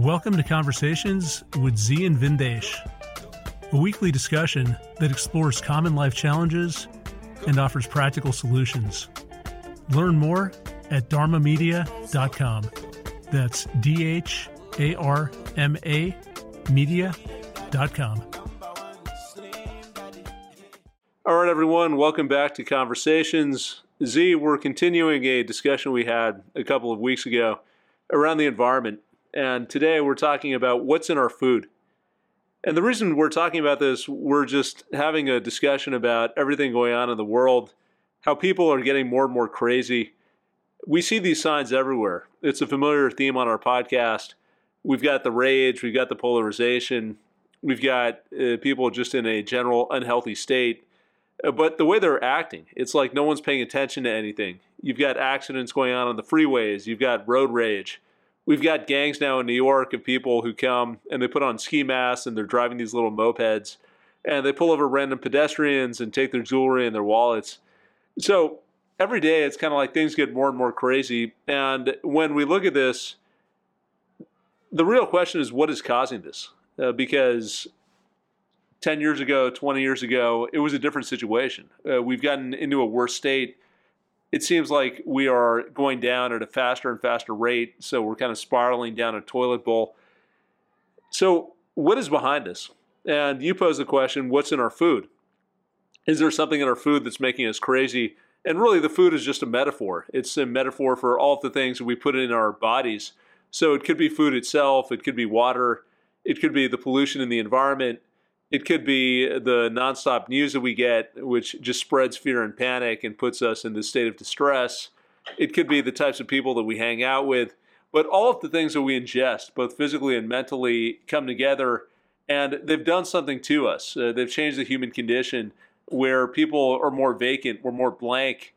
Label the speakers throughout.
Speaker 1: Welcome to Conversations with Zi and Vindesh, a weekly discussion that explores common life challenges and offers practical solutions. Learn more at dharmamedia.com. That's D H A R M A media.com.
Speaker 2: All right, everyone, welcome back to Conversations. Zi, we're continuing a discussion we had a couple of weeks ago around the environment. And today we're talking about what's in our food. And the reason we're talking about this, we're just having a discussion about everything going on in the world, how people are getting more and more crazy. We see these signs everywhere. It's a familiar theme on our podcast. We've got the rage, we've got the polarization, we've got uh, people just in a general unhealthy state uh, but the way they're acting, it's like no one's paying attention to anything. You've got accidents going on on the freeways. You've got road rage. We've got gangs now in New York of people who come and they put on ski masks and they're driving these little mopeds and they pull over random pedestrians and take their jewelry and their wallets. So every day it's kind of like things get more and more crazy. And when we look at this, the real question is what is causing this? Uh, because 10 years ago, 20 years ago, it was a different situation. Uh, we've gotten into a worse state. It seems like we are going down at a faster and faster rate, so we're kind of spiraling down a toilet bowl. So, what is behind this? And you pose the question what's in our food? Is there something in our food that's making us crazy? And really, the food is just a metaphor. It's a metaphor for all of the things that we put in our bodies. So, it could be food itself, it could be water, it could be the pollution in the environment it could be the nonstop news that we get, which just spreads fear and panic and puts us in this state of distress. It could be the types of people that we hang out with. But all of the things that we ingest, both physically and mentally, come together and they've done something to us. Uh, they've changed the human condition where people are more vacant, we're more blank,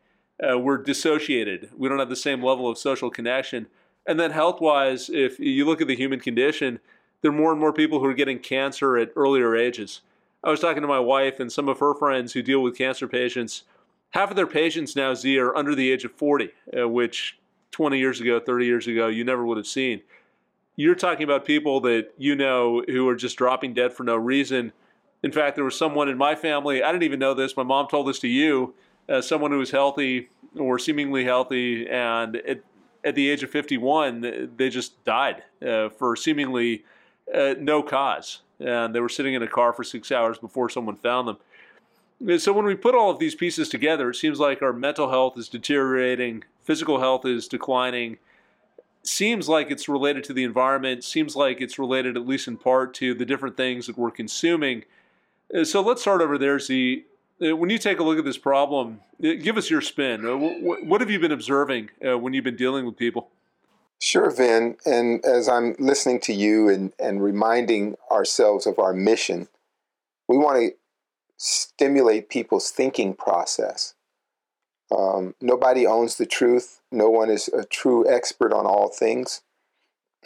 Speaker 2: uh, we're dissociated, we don't have the same level of social connection. And then, health wise, if you look at the human condition, there are more and more people who are getting cancer at earlier ages. I was talking to my wife and some of her friends who deal with cancer patients. Half of their patients now, Zi, are under the age of 40, uh, which 20 years ago, 30 years ago, you never would have seen. You're talking about people that you know who are just dropping dead for no reason. In fact, there was someone in my family, I didn't even know this, my mom told this to you, uh, someone who was healthy or seemingly healthy, and at, at the age of 51, they just died uh, for seemingly uh, no cause. And they were sitting in a car for six hours before someone found them. So when we put all of these pieces together, it seems like our mental health is deteriorating, physical health is declining. Seems like it's related to the environment, seems like it's related, at least in part, to the different things that we're consuming. Uh, so let's start over there, Zi. Uh, when you take a look at this problem, uh, give us your spin. What have you been observing when you've been dealing with people?
Speaker 3: Sure, Vin. And as I'm listening to you and, and reminding ourselves of our mission, we want to stimulate people's thinking process. Um, nobody owns the truth. No one is a true expert on all things.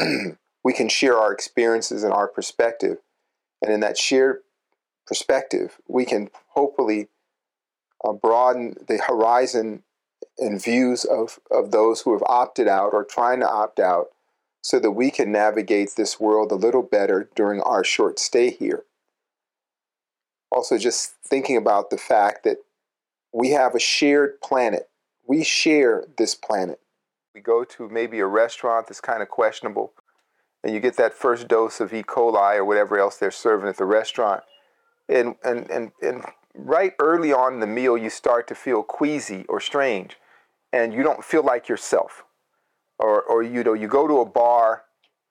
Speaker 3: we can share our experiences and our perspective. And in that shared perspective, we can hopefully uh, broaden the horizon and views of, of those who have opted out or trying to opt out so that we can navigate this world a little better during our short stay here. Also, just thinking about the fact that we have a shared planet. We share this planet. We go to maybe a restaurant that's kind of questionable, and you get that first dose of E. coli or whatever else they're serving at the restaurant. And, and, and, and right early on in the meal, you start to feel queasy or strange and you don't feel like yourself. Or, or you know, you go to a bar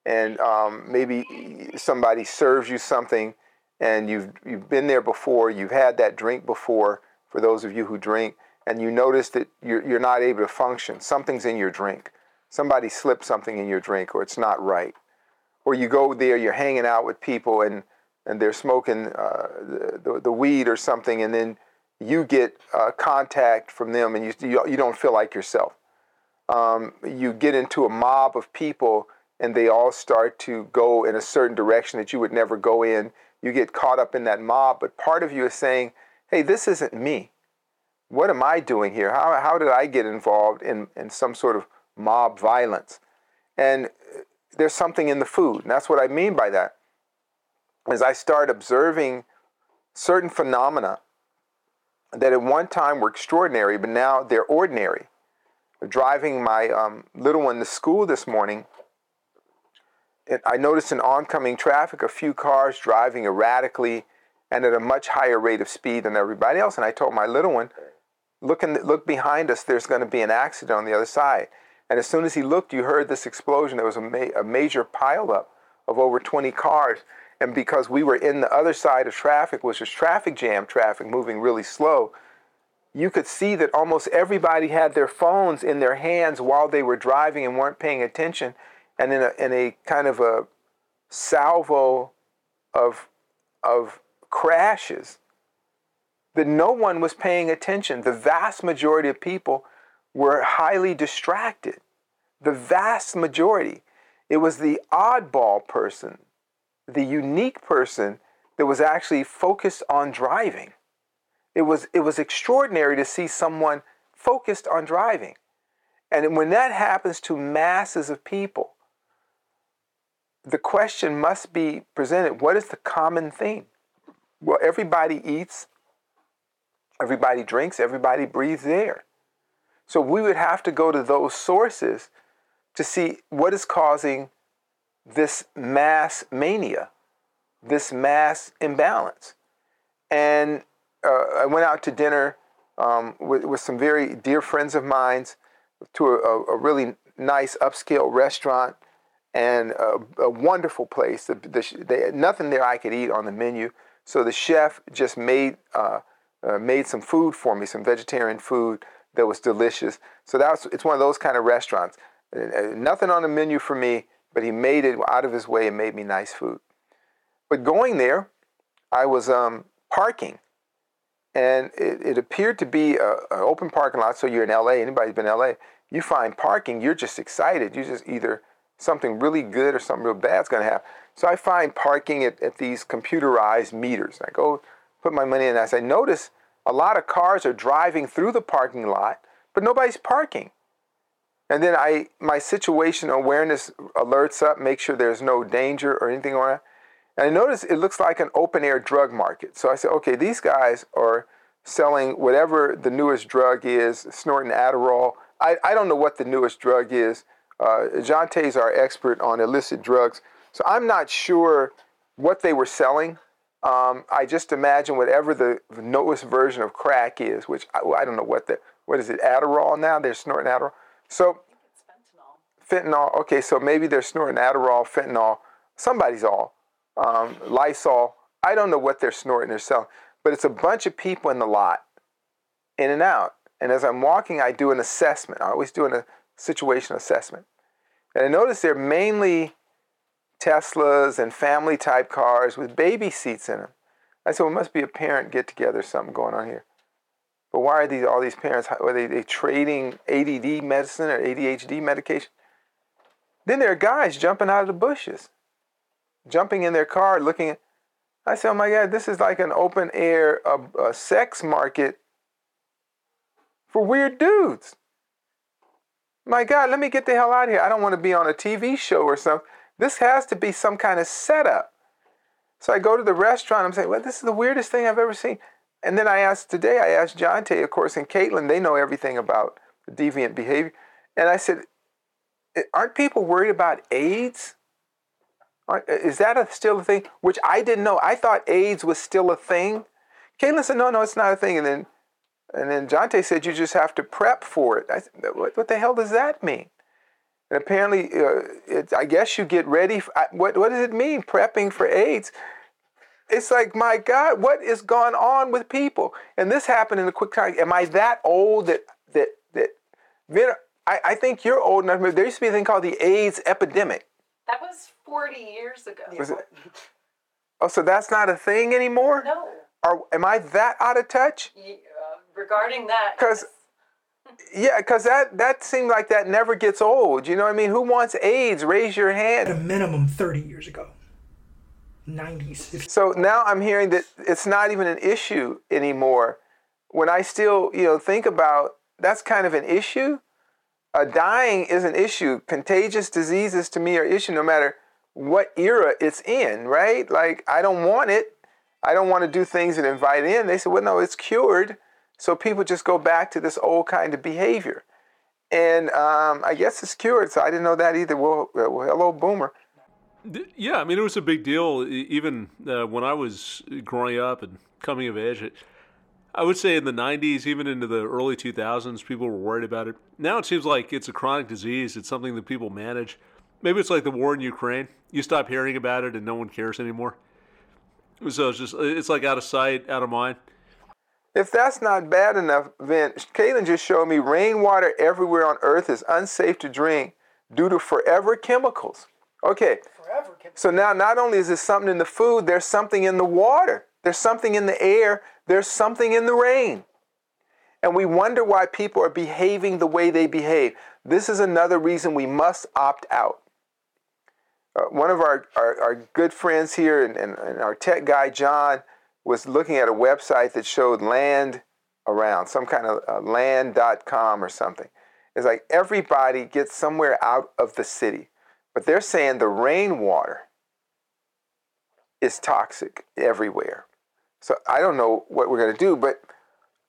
Speaker 3: and um, maybe somebody serves you something and you've, you've been there before, you've had that drink before, for those of you who drink, and you notice that you're, you're not able to function. Something's in your drink. Somebody slipped something in your drink or it's not right. Or you go there, you're hanging out with people and, and they're smoking uh, the, the, the weed or something, and then you get uh, contact from them and you, you, you, don't feel like yourself. Um, you get into a mob of people and they all start to go in a certain direction that you would never go in. You get caught up in that mob, but part of you is saying, hey, this isn't me. What am I doing here? How, how did I get involved in, in some sort of mob violence? And there's something in the food. And that's what I mean by that. As I start observing certain phenomena that at one time were extraordinary, but now they're ordinary. Driving my um, little one to school this morning, I noticed in oncoming traffic a few cars driving erratically and at a much higher rate of speed than everybody else. And I told my little one, look, in the, look behind us, there's going to be an accident on the other side. And as soon as he looked, you heard this explosion. There was a, ma- a major pileup of over 20 cars. And because we were in the other side of traffic, which was traffic jam traffic moving really slow, you could see that almost everybody had their phones in their hands while they were driving and weren't paying attention. And in a, in a kind of a salvo of, of crashes, that no one was paying attention. The vast majority of people were highly distracted. The vast majority. It was the oddball person, the unique person that was actually focused on driving. It was, it was extraordinary to see someone focused on driving. And when that happens to masses of people, the question must be presented what is the common theme? Well, everybody eats, everybody drinks, everybody breathes air. So we would have to go to those sources to see what is causing this mass mania, this mass imbalance. And uh, I went out to dinner um, with, with, some very dear friends of mine to a, a really nice upscale restaurant and a, a wonderful place. The, the, they, nothing there I could eat on the menu. So the chef just made, uh, uh, made some food for me, some vegetarian food that was delicious. So that was, it's one of those kind of restaurants. Uh, uh, nothing on the menu for me, but he made it out of his way and made me nice food. But going there, I was um, parking, and it, it, appeared to be an open parking lot. So you're in LA. Anybody's been in LA, you find parking, you're just excited. You just either something really good or something real bad's going to happen. So I find parking at, at these computerized meters. I go put my money in. As I say, notice a lot of cars are driving through the parking lot, but nobody's parking. And then I my situation awareness alerts up, make sure there's no danger or anything on it. And I notice it looks like an open air drug market. So I said, okay, these guys are selling whatever the newest drug is, snorting Adderall. I, I don't know what the newest drug is. Uh, Jonte is our expert on illicit drugs. So I'm not sure what they were selling. Um, I just imagine whatever the newest version of crack is, which I, I, don't know what the what is it Adderall now? They're snorting Adderall. So fentanyl. Fentanyl. Okay, so maybe they're snorting Adderall, fentanyl, somebody's all, um, Lysol. I don't know what they're snorting. They're selling, but it's a bunch of people in the lot, in and out. And as I'm walking, I do an assessment. I always do a situation assessment, and I notice they're mainly Teslas and family type cars with baby seats in them. I said, well, it must be a parent get together, something going on here. But why are these all these parents? Are they, they trading ADD medicine or ADHD medication? Then there are guys jumping out of the bushes, jumping in their car, looking at. I said, oh my God, this is like an open air a, a sex market for weird dudes. My God, let me get the hell out of here. I don't want to be on a TV show or something. This has to be some kind of setup. So I go to the restaurant. I'm saying, well, this is the weirdest thing I've ever seen. And then I asked today, I asked Jonte, of course, and Caitlin, they know everything about deviant behavior. And I said, aren't people worried about AIDS? Is that a, still a thing? Which I didn't know. I thought AIDS was still a thing. Caitlin said, no, no, it's not a thing. And then, and then Jonte said, you just have to prep for it. I said, what, what the hell does that mean? And apparently, uh, I guess you get ready. For, what, what does it mean, prepping for AIDS? It's like, my God, what is going on with people? And this happened in a quick time. Am I that old that, that, that, I, I think you're old enough. There used to be a thing called the AIDS epidemic.
Speaker 4: That was 40 years ago. Was it?
Speaker 3: Oh, so that's not a thing anymore?
Speaker 4: No.
Speaker 3: Are, am I that out of touch?
Speaker 4: Yeah, uh, regarding that.
Speaker 3: Because yeah, because that, that seemed like that never gets old. You know what I mean? Who wants AIDS? Raise your hand.
Speaker 5: At a minimum 30 years ago. 90s.
Speaker 3: So now I'm hearing that it's not even an issue anymore. When I still, you know, think about that's kind of an issue. Uh, dying is an issue. Contagious diseases to me are issue no matter what era it's in, right? Like I don't want it. I don't want to do things that invite in. They said, well, no, it's cured. So people just go back to this old kind of behavior. And um, I guess it's cured. So I didn't know that either. Well, well hello, boomer.
Speaker 2: Yeah, I mean, it was a big deal even uh, when I was growing up and coming of age. I would say in the 90s, even into the early 2000s, people were worried about it. Now it seems like it's a chronic disease. It's something that people manage. Maybe it's like the war in Ukraine. You stop hearing about it and no one cares anymore. So it's just, it's like out of sight, out of mind.
Speaker 3: If that's not bad enough, then Caitlin just showed me rainwater everywhere on earth is unsafe to drink due to forever chemicals. Okay. Forever. So now not only is there something in the food, there's something in the water. There's something in the air there's something in the rain. And we wonder why people are behaving the way they behave. This is another reason we must opt out. Uh, one of our, our, our, good friends here and, and, and our tech guy, John, was looking at a website that showed land around, some kind of uh, land.com or something. It's like everybody gets somewhere out of the city. But they're saying the rainwater is toxic everywhere. So I don't know what we're going to do, but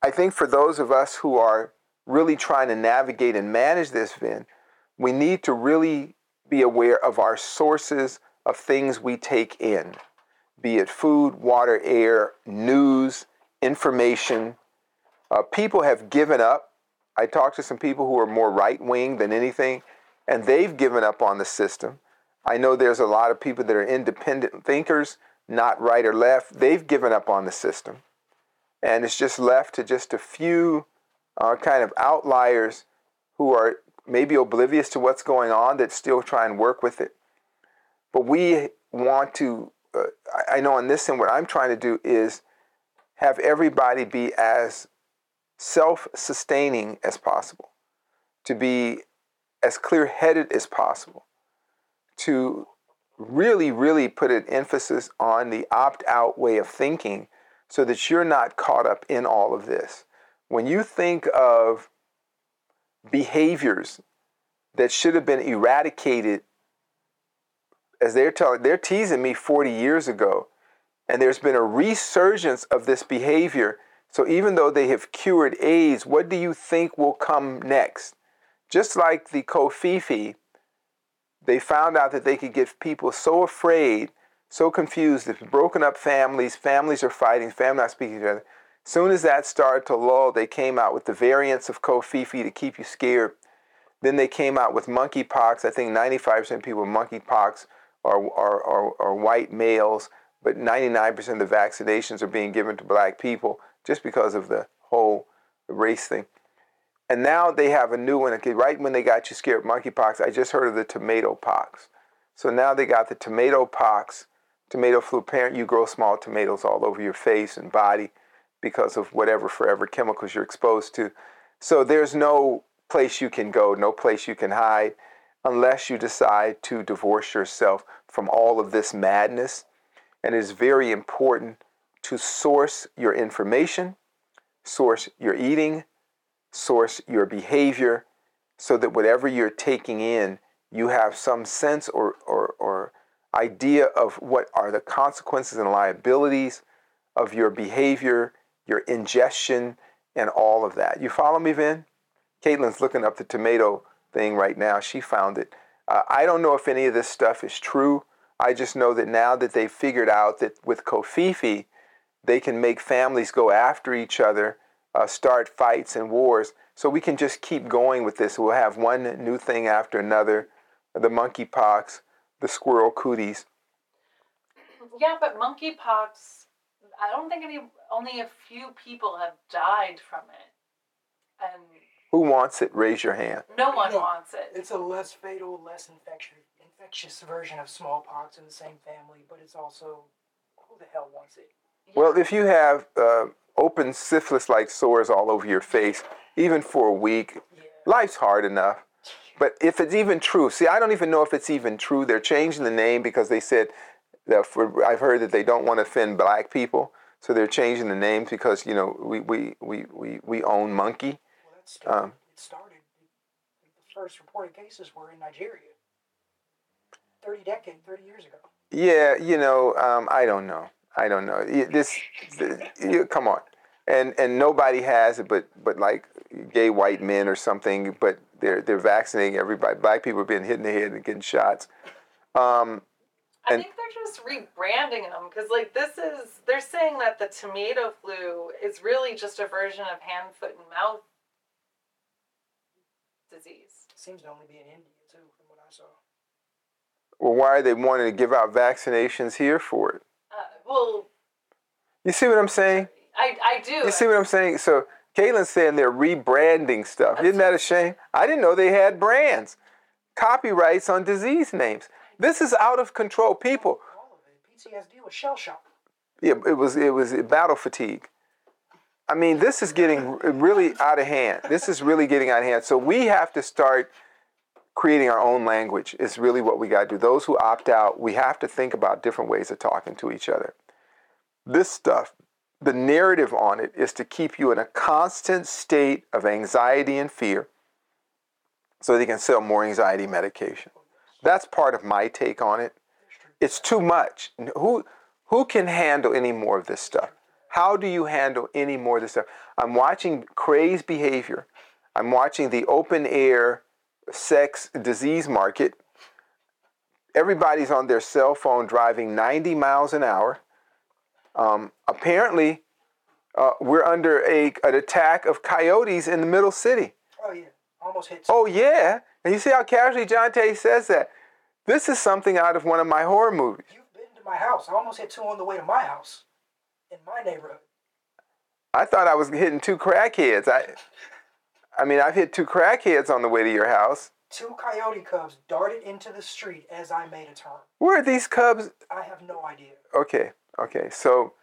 Speaker 3: I think for those of us who are really trying to navigate and manage this, Vin, we need to really be aware of our sources of things we take in, be it food, water, air, news, information. Uh, people have given up. I talked to some people who are more right wing than anything, and they've given up on the system. I know there's a lot of people that are independent thinkers not right or left, they've given up on the system. And it's just left to just a few uh, kind of outliers who are maybe oblivious to what's going on that still try and work with it. But we want to, uh, I know on this end, what I'm trying to do is have everybody be as self sustaining as possible, to be as clear headed as possible, to really, really put an emphasis on the opt out way of thinking so that you're not caught up in all of this. When you think of behaviors that should have been eradicated, as they're telling, they're teasing me 40 years ago, and there's been a resurgence of this behavior. So even though they have cured AIDS, what do you think will come next? Just like the covfefe, they found out that they could get people so afraid, so confused, that broken up families, families are fighting, families not speaking to each other. Soon as that started to lull, they came out with the variants of covfefe to keep you scared. Then they came out with monkeypox. I think 95% of people with monkeypox are, are, are, are white males, but 99% of the vaccinations are being given to black people just because of the whole race thing. And now they have a new one. Right when they got you scared monkeypox, I just heard of the tomato pox. So now they got the tomato pox, tomato flu. Parent, you grow small tomatoes all over your face and body because of whatever forever chemicals you're exposed to. So there's no place you can go, no place you can hide, unless you decide to divorce yourself from all of this madness. And it is very important to source your information, source your eating, source your behavior so that whatever you're taking in, you have some sense or, or, or idea of what are the consequences and liabilities of your behavior, your ingestion, and all of that. You follow me, Vin? Caitlin's looking up the tomato thing right now. She found it. Uh, I don't know if any of this stuff is true. I just know that now that they've figured out that with covfefe, they can make families go after each other uh, start fights and wars. So we can just keep going with this. We'll have one new thing after another the monkeypox, the squirrel cooties.
Speaker 4: Yeah, but monkeypox, I don't think any, only a few people have died from it. And
Speaker 3: who wants it? Raise your hand.
Speaker 4: No one no, wants it.
Speaker 5: It's a less fatal, less infectious, infectious version of smallpox in the same family, but it's also who the hell wants it?
Speaker 3: Yeah. Well, if you have uh, open syphilis like sores all over your face, even for a week. Life's hard enough. But if it's even true, see, I don't even know if it's even true. They're changing the name because they said that for, I've heard that they don't want to offend black people. So they're changing the names because, you know, we, we, we, we, we own monkey.
Speaker 5: Well, started, um, it started, the first reported cases were in Nigeria. 30 decades, 30 years ago.
Speaker 3: Yeah, you know, um, I don't know. I don't know. Y- This, you, come on, and and nobody has it, but but like gay white men or something. But they're they're vaccinating everybody. Black people are being hit in the head and getting shots. Um,
Speaker 4: I
Speaker 3: And-
Speaker 4: think they're just rebranding them because, like, this is they're saying that the tomato flu is really just a version of hand, foot, and mouth disease.
Speaker 5: Seems to only be in India, too, from what I saw.
Speaker 3: well, why are they wanting to give out vaccinations here for it?
Speaker 4: Well,
Speaker 3: You see what I'm saying?
Speaker 4: I I do.
Speaker 3: You see what I'm saying? So Caitlin's saying they're rebranding stuff. Isn't that a shame? I didn't know they had brands, copyrights on disease names. This is out of control. People,
Speaker 5: All. PTSD was shell shock.
Speaker 3: yeah, it was it was battle fatigue. I mean, this is getting really out of hand. This is really getting out of hand. So we have to start creating our own language. Is really what we got to do. Those who opt out, we have to think about different ways of talking to each other. This stuff, the narrative on it is to keep you in a constant state of anxiety and fear so they can sell more anxiety medication. That's part of my take on it. It's too much. Who who can handle any more of this stuff? How do you handle any more of this stuff? I'm watching crazed behavior. I'm watching the open air sex disease market. Everybody's on their cell phone driving 90 miles an hour. Um, apparently, uh, we're under a, an attack of coyotes in the middle city.
Speaker 5: Oh, yeah. Almost hit.
Speaker 3: Oh, yeah. And you see how casually Jonte says that. This is something out of one of my horror movies.
Speaker 5: You've been to my house. I almost hit two on the way to my house in my neighborhood.
Speaker 3: I thought I was hitting two crackheads. I, I mean, I've hit two crackheads on the way to your house.
Speaker 5: Two coyote cubs darted into the street as I made a turn.
Speaker 3: Where are these cubs?
Speaker 5: I have no idea.
Speaker 3: Okay, okay. So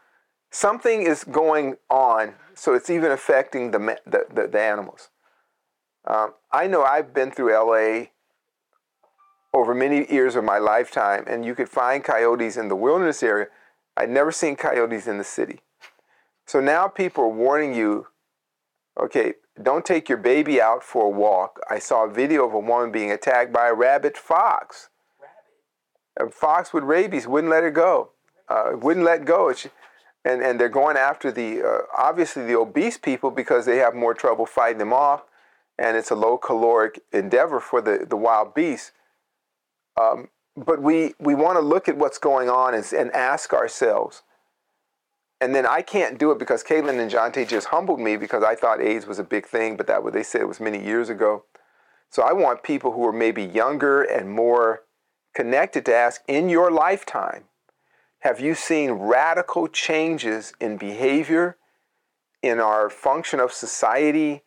Speaker 3: something is going on. So it's even affecting the the, the, the animals. Um, I know I've been through LA over many years of my lifetime, and you could find coyotes in the wilderness area. I'd never seen coyotes in the city. So now people are warning you okay, don't take your baby out for a walk. I saw a video of a woman being attacked by a rabid fox.
Speaker 5: Rabbit.
Speaker 3: A fox with rabies wouldn't let her go. Uh, wouldn't let go. She, and, and they're going after the, uh, obviously, the obese people because they have more trouble fighting them off. And it's a low caloric endeavor for the, the wild beasts. Um, but we, we want to look at what's going on and, and ask ourselves. And then I can't do it because Caitlin and Jonte just humbled me because I thought AIDS was a big thing, but that what they said was many years ago. So I want people who are maybe younger and more connected to ask in your lifetime, have you seen radical changes in behavior, in our function of society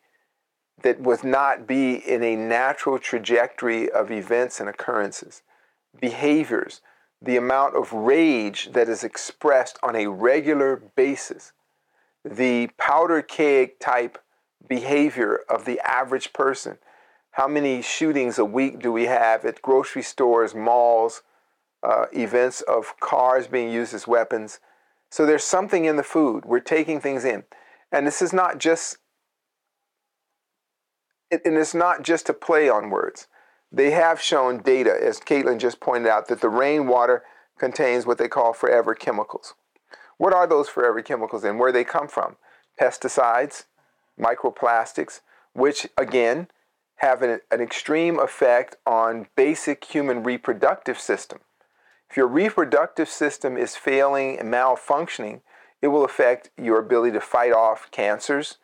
Speaker 3: that would not be in a natural trajectory of events and occurrences? Behaviors, the amount of rage that is expressed on a regular basis, the powder keg type behavior of the average person. How many shootings a week do we have at grocery stores, malls, uh, events of cars being used as weapons? So there's something in the food. We're taking things in. And this is not just and it's not just a play on words. They have shown data, as Caitlin just pointed out, that the rainwater contains what they call forever chemicals. What are those forever chemicals and where they come from? Pesticides, microplastics, which again have an, an extreme effect on basic human reproductive system. If your reproductive system is failing and malfunctioning, it will affect your ability to fight off cancers.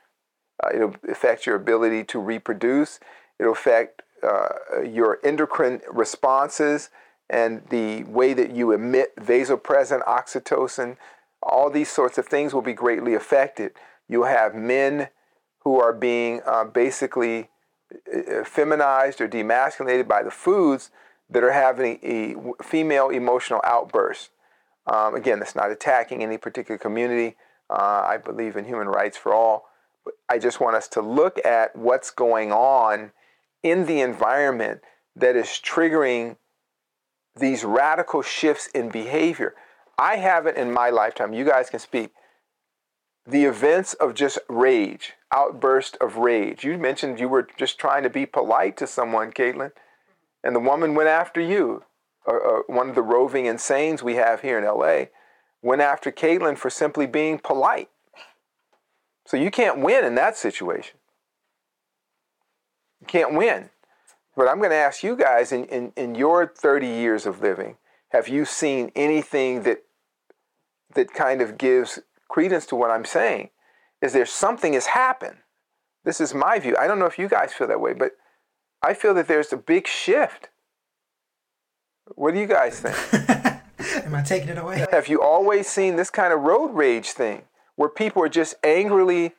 Speaker 3: Uh, it'll affect your ability to reproduce. It'll affect uh, your endocrine responses and the way that you emit vasopressin, oxytocin. All these sorts of things will be greatly affected. You'll have men who are being uh, basically uh, feminized or demasculated by the foods that are having a female emotional outburst. Um, again, that's not attacking any particular community. Uh, I believe in human rights for all. I just want us to look at what's going on in the environment that is triggering these radical shifts in behavior. I haven't in my lifetime, you guys can speak, the events of just rage, outburst of rage. You mentioned you were just trying to be polite to someone, Caitlin, and the woman went after you. Uh, uh, one of the roving insanes we have here in LA went after Caitlin for simply being polite. So you can't win in that situation. You can't win. But I'm going to ask you guys in, in, in your 30 years of living, have you seen anything that that kind of gives credence to what I'm saying? Is there something has happened? This is my view. I don't know if you guys feel that way, but I feel that there's a big shift. What do you guys think?
Speaker 5: Am I taking it away?
Speaker 3: Have you always seen this kind of road rage thing where people are just angrily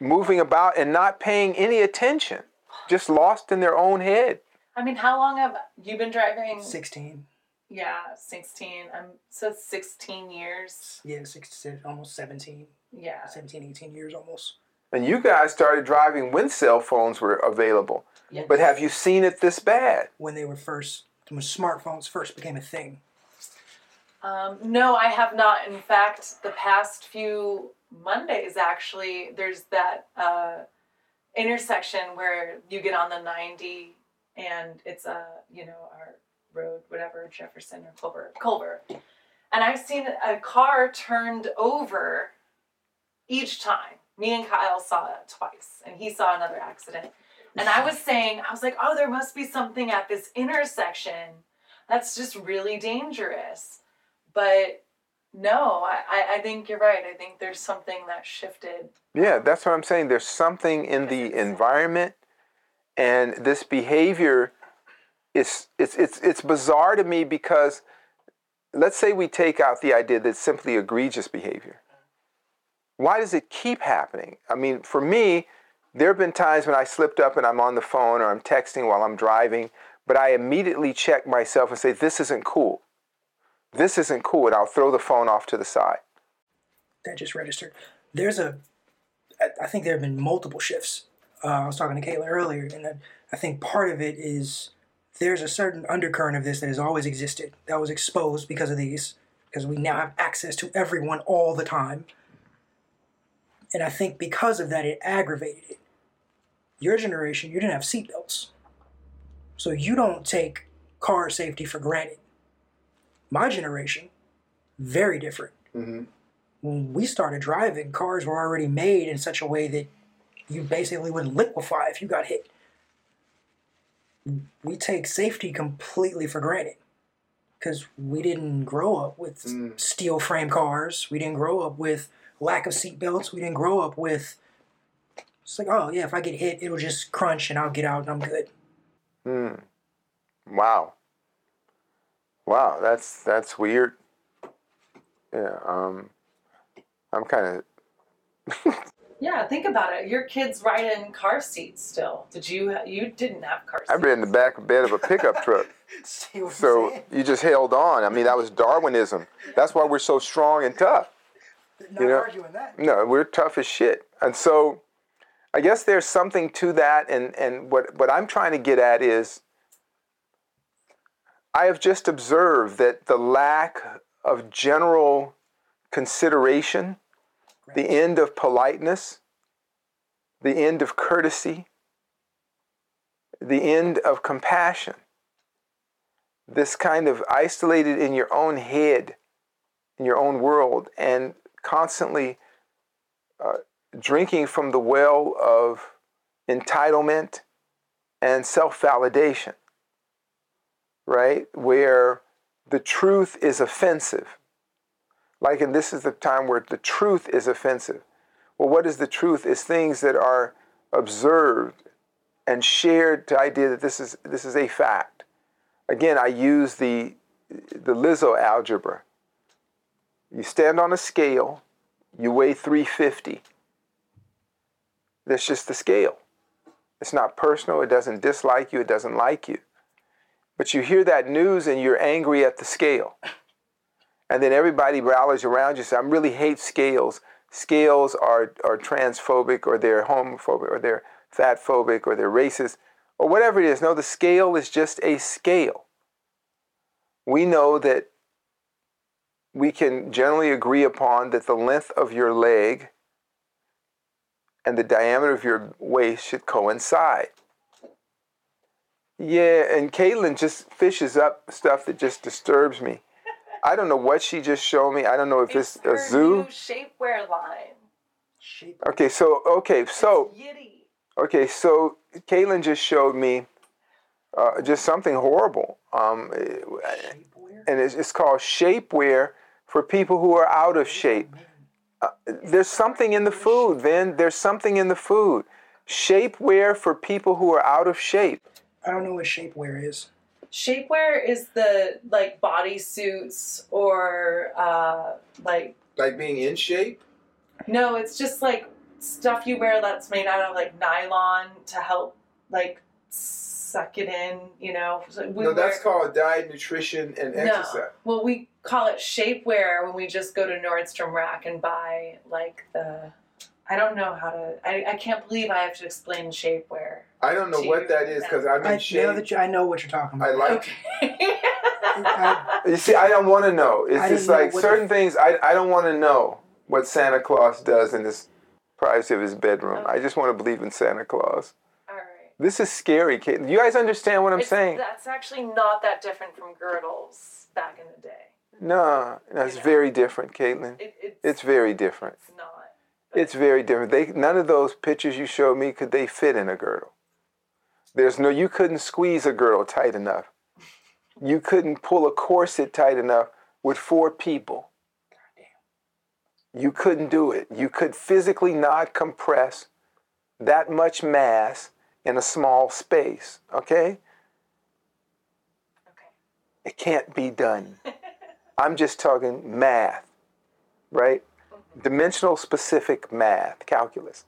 Speaker 3: moving about and not paying any attention, just lost in their own head?
Speaker 4: I mean, how long have you been driving?
Speaker 5: 16.
Speaker 4: Yeah, 16. I'm so 16 years.
Speaker 5: Yeah, 16, almost 17.
Speaker 4: Yeah.
Speaker 5: 17, 18 years almost.
Speaker 3: And you guys started driving when cell phones were available.
Speaker 4: Yeah.
Speaker 3: But have you seen it this bad?
Speaker 5: When they were first, when smartphones first became a thing.
Speaker 4: Um, no, I have not. In fact, the past few Mondays, actually, there's that uh, intersection where you get on the 90 and it's a, you know, our road, whatever, Jefferson or Culver, Culver. And I've seen a car turned over each time. Me and Kyle saw it twice, and he saw another accident. And I was saying, I was like, oh, there must be something at this intersection that's just really dangerous. But no, I, I- think you're right. I think there's something that shifted.
Speaker 3: Yeah, that's what I'm saying. There's something in the environment and this behavior is it's it's it's bizarre to me because let's say we take out the idea that it's simply egregious behavior. Why does it keep happening? I mean, for me, there have been times when I slipped up and I'm on the phone or I'm texting while I'm driving, but I immediately check myself and say, This isn't cool. This isn't cool. And I'll throw the phone off to the side.
Speaker 5: that just registered. There's a, I think there have been multiple shifts. Uh, I was talking to Kayla earlier, and I, think part of it is there's a certain undercurrent of this that has always existed that was exposed because of these, because we now have access to everyone all the time. And I think because of that, it aggravated it. Your generation, you didn't have seatbelts. So you don't take car safety for granted. My generation, very different when we started driving, cars were already made in such a way that you basically would liquefy if you got hit. We take safety completely for granted because we didn't grow up with
Speaker 3: Mm.
Speaker 5: steel frame cars. We didn't grow up with lack of seatbelts. We didn't grow up with. It's like, oh yeah, if I get hit, it'll just crunch and I'll get out and I'm good.
Speaker 3: Hmm. Wow. Wow, that's that's weird. Yeah, um I'm kind of
Speaker 4: Yeah, think about it. Your kids ride in car seats still. Did you? You didn't have car seats.
Speaker 3: I've been in the back bed of a pickup truck. So you just held on. I mean, that was Darwinism. That's why we're so strong and tough.
Speaker 5: Not
Speaker 3: you know-
Speaker 5: arguing that.
Speaker 3: No, we're tough as shit. And so I guess there's something to that and and what what I'm trying to get at is I have just observed that the lack of general consideration, the end of politeness, the end of courtesy, the end of compassion. This kind of isolated in your own head, in your own world, and constantly uh, drinking from the well of entitlement and self validation, right? Where the truth is offensive. Like, and this is the time where the truth is offensive. Well, what is the truth? Is things that are observed and shared to idea that this is this is a fact. Again, I use the the Lizzo algebra. You stand on a scale, you weigh 350. That's just the scale. It's not personal, it doesn't dislike you, it doesn't like you. But you hear that news and you're angry at the scale. And then everybody rallies around you and says, I really hate scales. Scales are, are transphobic or they're homophobic or they're fatphobic or they're racist or whatever it is. No, the scale is just a scale. We know that we can generally agree upon that the length of your leg and the diameter of your waist should coincide. Yeah, and Caitlin just fishes up stuff that just disturbs me. I don't know what she just showed me. I don't know if it's,
Speaker 4: her
Speaker 3: a zoo.
Speaker 4: new shapewear line.
Speaker 5: Shape.
Speaker 3: Okay, so okay, so
Speaker 4: It's Yitty.
Speaker 3: okay, so Caitlin just showed me uh, just something horrible. Um,
Speaker 5: Shapewear.
Speaker 3: and it's, it's called shapewear for people who are out of shape. Uh, there's something in the food, Vin. There's something in the food. Shapewear for people who are out of shape.
Speaker 5: I don't know what shapewear is.
Speaker 4: Shapewear is the like bodysuits or uh, like
Speaker 3: Like being in shape?
Speaker 4: no, it's just like stuff you wear that's made out of like nylon to help like suck it in. You know, So we wear-
Speaker 3: called diet, nutrition, and
Speaker 4: No. Well, we call it shapewear when we just go to Nordstrom Rack and buy like the. I don't know how to. I, I can't believe I have to explain shapewear.
Speaker 3: I don't
Speaker 4: know what that is, 'cause
Speaker 3: I'm
Speaker 5: I know that you, I know what you're talking about. I like.
Speaker 4: Okay.
Speaker 5: I,
Speaker 3: You see, I don't want to know. It's
Speaker 5: I
Speaker 3: just like certain
Speaker 5: the-
Speaker 3: things. I, I don't want to know what Santa Claus does in his privacy of his bedroom. I just want to believe in Santa Claus.
Speaker 4: All right.
Speaker 3: This is scary, Kate. You guys understand what I'm
Speaker 4: It's-
Speaker 3: saying?
Speaker 4: That's actually not that different from girdles back in the day.
Speaker 3: No, that's
Speaker 4: Yeah.
Speaker 3: very different, Caitlin.
Speaker 4: It, it's,
Speaker 3: It's very different.
Speaker 4: it's not.
Speaker 3: It's very different. They none of those pictures you showed me could they fit in a girdle. There's no you couldn't squeeze a girdle tight enough. You couldn't pull a corset tight enough with four people. You couldn't do it. You could physically not compress that much mass in a small space, okay?
Speaker 4: Okay.
Speaker 3: It can't be done. I'm just talking math, right? Dimensional specific math, calculus.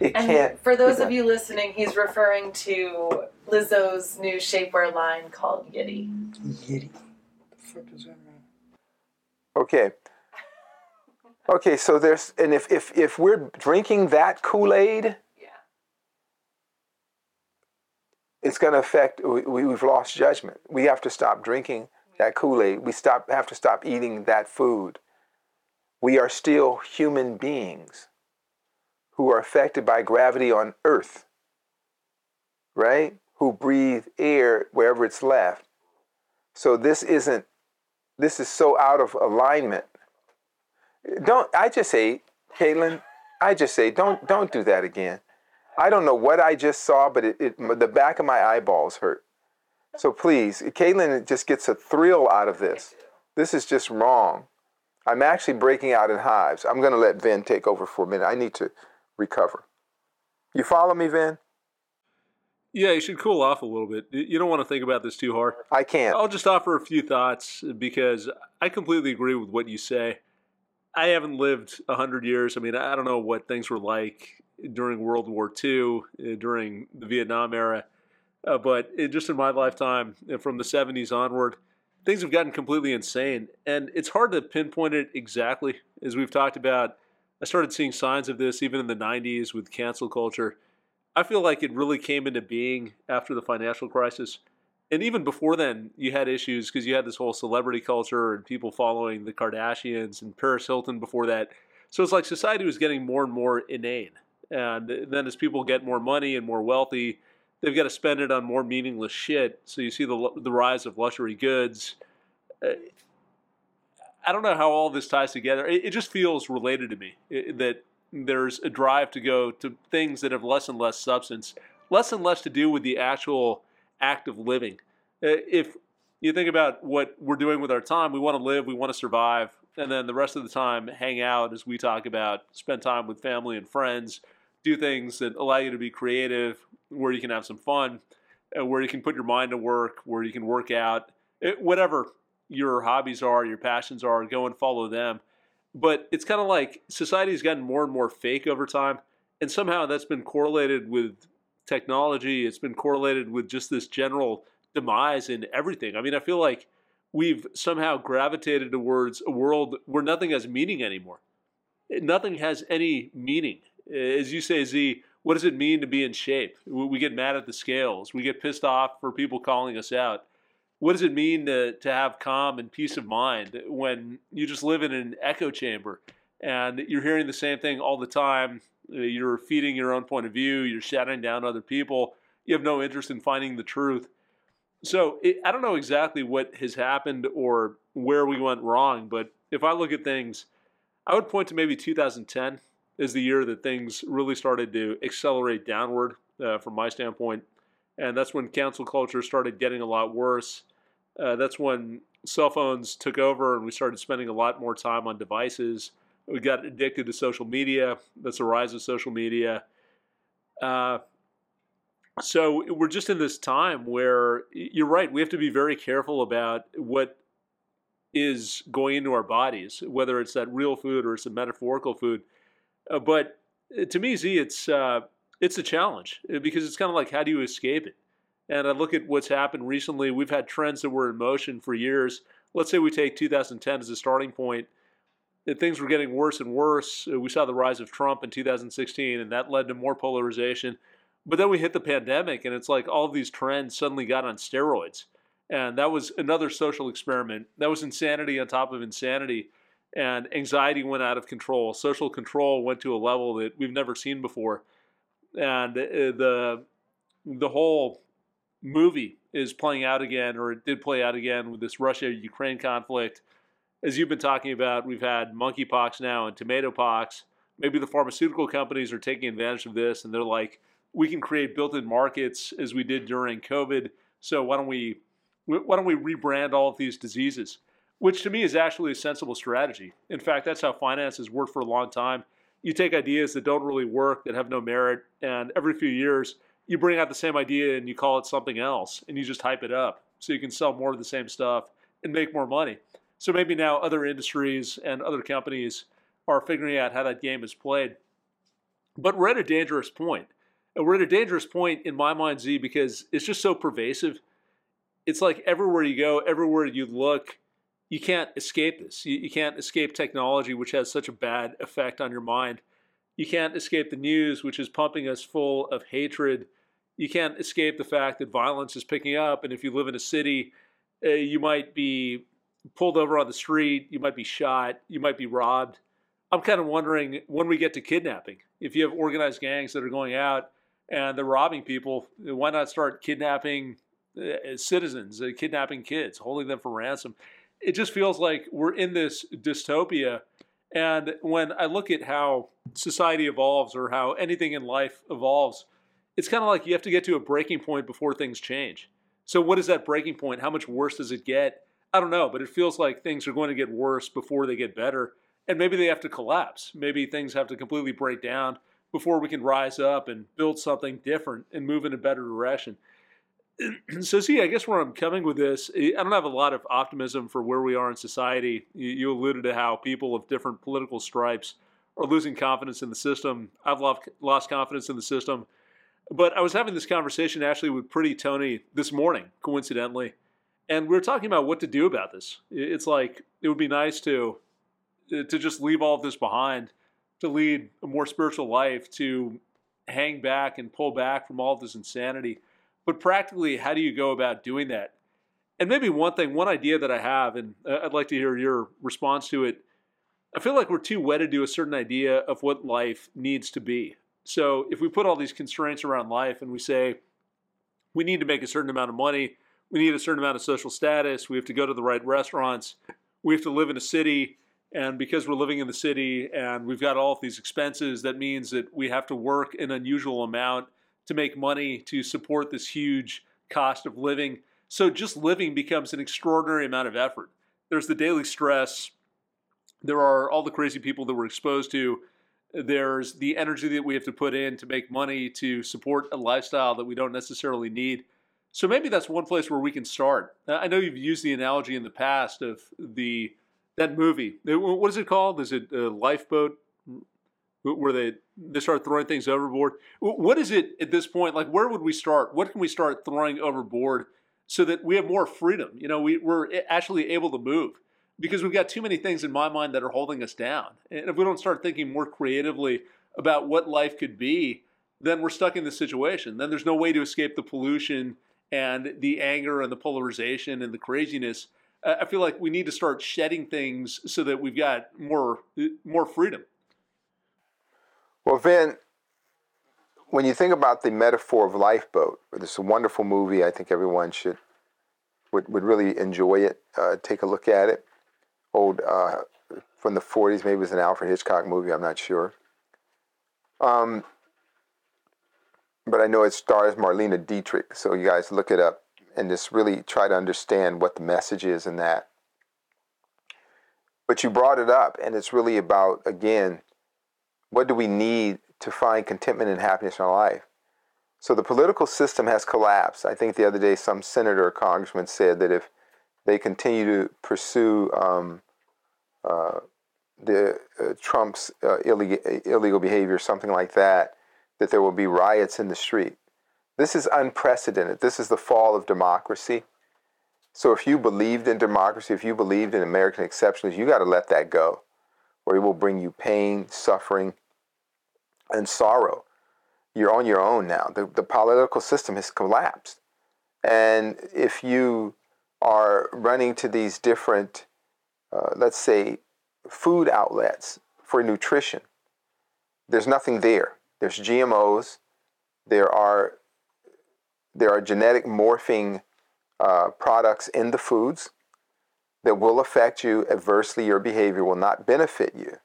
Speaker 3: It
Speaker 4: And
Speaker 3: can't.
Speaker 4: for those of you listening, he's referring to Lizzo's new shapewear line called Yitty.
Speaker 5: Yitty. The fuck does that mean?
Speaker 3: Okay. Okay, so there's and if if if we're drinking that Kool-Aid,
Speaker 4: Yeah.
Speaker 3: it's going to affect we, we- we've lost judgment. We have to stop drinking that Kool-Aid. We stop have to stop eating that food. We are still human beings who are affected by gravity on earth. Right? Who breathe air wherever it's left. So this isn't this is so out of alignment. Don't I just say, Caitlin, I just say don't don't do that again. I don't know what I just saw, but it, it the back of my eyeballs hurt. So please, Caitlin just gets a thrill out of this. This is just wrong. I'm actually breaking out in hives. I'm going to let Vin take over for a minute. I need to recover. You follow me, Vin?
Speaker 2: Yeah, you should cool off a little bit. You don't want to think about this too hard.
Speaker 3: I can't.
Speaker 2: I'll just offer a few thoughts because I completely agree with what you say. I haven't lived 100 years. I mean, I don't know what things were like during World War II, uh, during the Vietnam era, uh, but it, just in my lifetime, uh, from the 70s onward, things have gotten completely insane. And it's hard to pinpoint it exactly. As we've talked about, I started seeing signs of this even in the 90s with cancel culture. I feel like it really came into being after the financial crisis and even before then, you had issues because you had this whole celebrity culture and people following the Kardashians and Paris Hilton before that. So it's like society was getting more and more inane. And then as people get more money and more wealthy, they've got to spend it on more meaningless shit. So you see the the rise of luxury goods. Uh, I don't know how all this ties together. It, it just feels related to me it, that there's a drive to go to things that have less and less substance, less and less to do with the actual act of living. If you think about what we're doing with our time, we want to live, we want to survive, and then the rest of the time hang out as we talk about, spend time with family and friends, do things that allow you to be creative, where you can have some fun, uh, where you can put your mind to work, where you can work out, It- whatever your hobbies are, your passions are, go and follow them. But it's kind of like society's gotten more and more fake over time, and somehow that's been correlated with technology. It's been correlated with just this general demise in everything. I mean, I feel like we've somehow gravitated towards a world where nothing has meaning anymore. Nothing has any meaning. As you say, Zi, what does it mean to be in shape? We we get mad at the scales. We get pissed off for people calling us out. What does it mean to, to have calm and peace of mind when you just live in an echo chamber and you're hearing the same thing all the time you're feeding your own point of view. You're shouting down other people. You have no interest in finding the truth. So it, I don't know exactly what has happened or where we went wrong, but if I look at things, I would point to maybe 2010 as the year that things really started to accelerate downward uh, from my standpoint. And that's when cancel culture started getting a lot worse. Uh, that's when cell phones took over and we started spending a lot more time on devices. We got addicted to social media. That's the rise of social media. Uh, so we're just in this time where you're right. We have to be very careful about what is going into our bodies, whether it's that real food or it's a metaphorical food. Uh, but uh, to me, Zi, it's uh, it's a challenge uh, because it's kind of like how do you escape it? And I look at what's happened recently. We've had trends that were in motion for years. Let's say we take 2010 as a starting point. And things were getting worse and worse. We saw the rise of Trump in 2016, and that led to more polarization. But then we hit the pandemic, and it's like all these trends suddenly got on steroids. And that was another social experiment. That was insanity on top of insanity. And anxiety went out of control. Social control went to a level that we've never seen before. And uh, the the whole movie is playing out again, or it did play out again with this Russia Ukraine conflict. As you've been talking about, we've had monkeypox now and tomato pox. Maybe the pharmaceutical companies are taking advantage of this and they're like, we can create built-in markets as we did during COVID. So why don't we why don't we rebrand all of these diseases? Which to me is actually a sensible strategy. In fact, that's how finance has worked for a long time. You take ideas that don't really work, that have no merit, and every few years you bring out the same idea and you call it something else and you just hype it up so you can sell more of the same stuff and make more money. So maybe now other industries and other companies are figuring out how that game is played. But we're at a dangerous point we're at a dangerous point in my mind, Zi, because it's just so pervasive. It's like everywhere you go, everywhere you look, you can't escape this. You, you can't escape technology, which has such a bad effect on your mind. You can't escape the news, which is pumping us full of hatred. You can't escape the fact that violence is picking up. And if you live in a city, uh, you might be pulled over on the street, you might be shot, you might be robbed. I'm kind of wondering when we get to kidnapping, if you have organized gangs that are going out and they're robbing people. Why not start kidnapping uh, citizens, uh, kidnapping kids, holding them for ransom? It just feels like we're in this dystopia. And when I look at how society evolves or how anything in life evolves, it's kind of like you have to get to a breaking point before things change. So, what is that breaking point? How much worse does it get? I don't know, but it feels like things are going to get worse before they get better. And maybe they have to collapse. Maybe things have to completely break down before we can rise up and build something different and move in a better direction. so, see, I guess where I'm coming with this, I don't have a lot of optimism for where we are in society. You, alluded to how people of different political stripes are losing confidence in the system. I've lost, confidence in the system. But I was having this conversation actually with Pretty Tony this morning, coincidentally, and we were talking about what to do about this. It's like it would be nice to uh, to just leave all of this behind to lead a more spiritual life, to hang back and pull back from all this insanity. But practically, how do you go about doing that? And maybe one thing, one idea that I have, and uh, I'd like to hear your response to it. I feel like we're too wedded to a certain idea of what life needs to be. So if we put all these constraints around life and we say we need to make a certain amount of money, we need a certain amount of social status, we have to go to the right restaurants, we have to live in a city, and because we're living in the city and we've got all of these expenses, that means that we have to work an unusual amount to make money to support this huge cost of living. So just living becomes an extraordinary amount of effort. There's the daily stress. There are all the crazy people that we're exposed to. There's the energy that we have to put in to make money to support a lifestyle that we don't necessarily need. So maybe that's one place where we can start. I know you've used the analogy in the past of the that movie. What is it called? Is it a lifeboat? Where they they start throwing things overboard? What is it at this point? Like, where would we start? What can we start throwing overboard so that we have more freedom? You know, we, we're actually able to move because we've got too many things in my mind that are holding us down. And if we don't start thinking more creatively about what life could be, then we're stuck in this situation. Then there's no way to escape the pollution and the anger and the polarization and the craziness I feel like we need to start shedding things so that we've got more more freedom.
Speaker 3: Well, Vin, when you think about the metaphor of lifeboat, this is a wonderful movie. I think everyone should would, would really enjoy it. Uh, take a look at it. Old uh, from the 40s, maybe it was an Alfred Hitchcock movie. I'm not sure. Um, but I know it stars Marlene Dietrich, so you guys look it up and just really try to understand what the message is in that. But you brought it up, and it's really about, again, what do we need to find contentment and happiness in our life? So the political system has collapsed. I think the other day some senator or congressman said that if they continue to pursue um, uh, the uh, Trump's uh, illegal, illegal behavior, something like that, that there will be riots in the street. This is unprecedented. This is the fall of democracy. So if you believed in democracy, if you believed in American exceptionalism, you got to let that go, it will bring you pain, suffering, and sorrow. You're on your own now. The, the political system has collapsed. And if you are running to these different, uh, let's say, food outlets for nutrition, there's nothing there. There's GMOs. There are there are genetic morphing uh, products in the foods that will affect you adversely. Your behavior will not benefit you.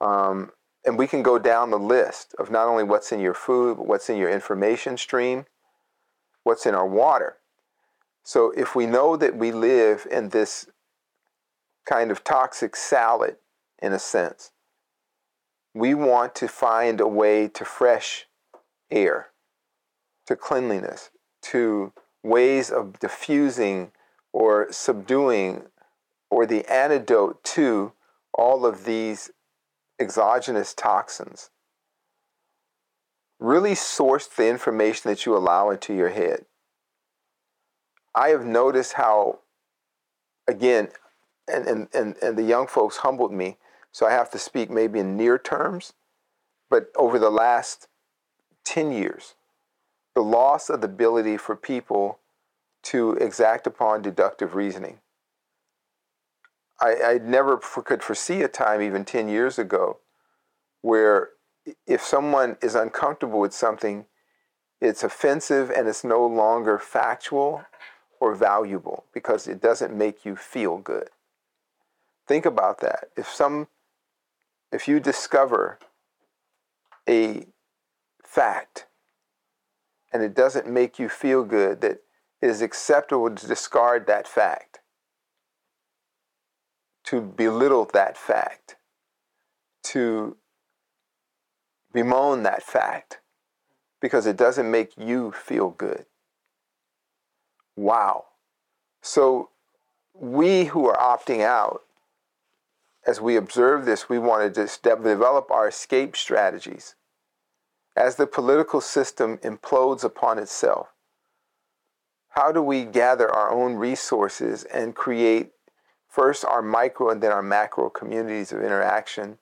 Speaker 3: Um, and we can go down the list of not only what's in your food, but what's in your information stream, what's in our water. So if we know that we live in this kind of toxic salad, in a sense, we want to find a way to fresh air, to cleanliness, to ways of diffusing or subduing or the antidote to all of these exogenous toxins. Really source the information that you allow into your head. I have noticed how, again, and, and, and, and the young folks humbled me so I have to speak maybe in near terms, but over the last 10 years, the loss of the ability for people to exact upon deductive reasoning. I, I never could foresee a time, even 10 years ago, where if someone is uncomfortable with something, it's offensive and it's no longer factual or valuable because it doesn't make you feel good. Think about that. If some if you discover a fact and it doesn't make you feel good, that it is acceptable to discard that fact, to belittle that fact, to bemoan that fact, because it doesn't make you feel good. Wow. So we who are opting out as we observe this, we want to develop our escape strategies. As the political system implodes upon itself, how do we gather our own resources and create first our micro and then our macro communities of interaction,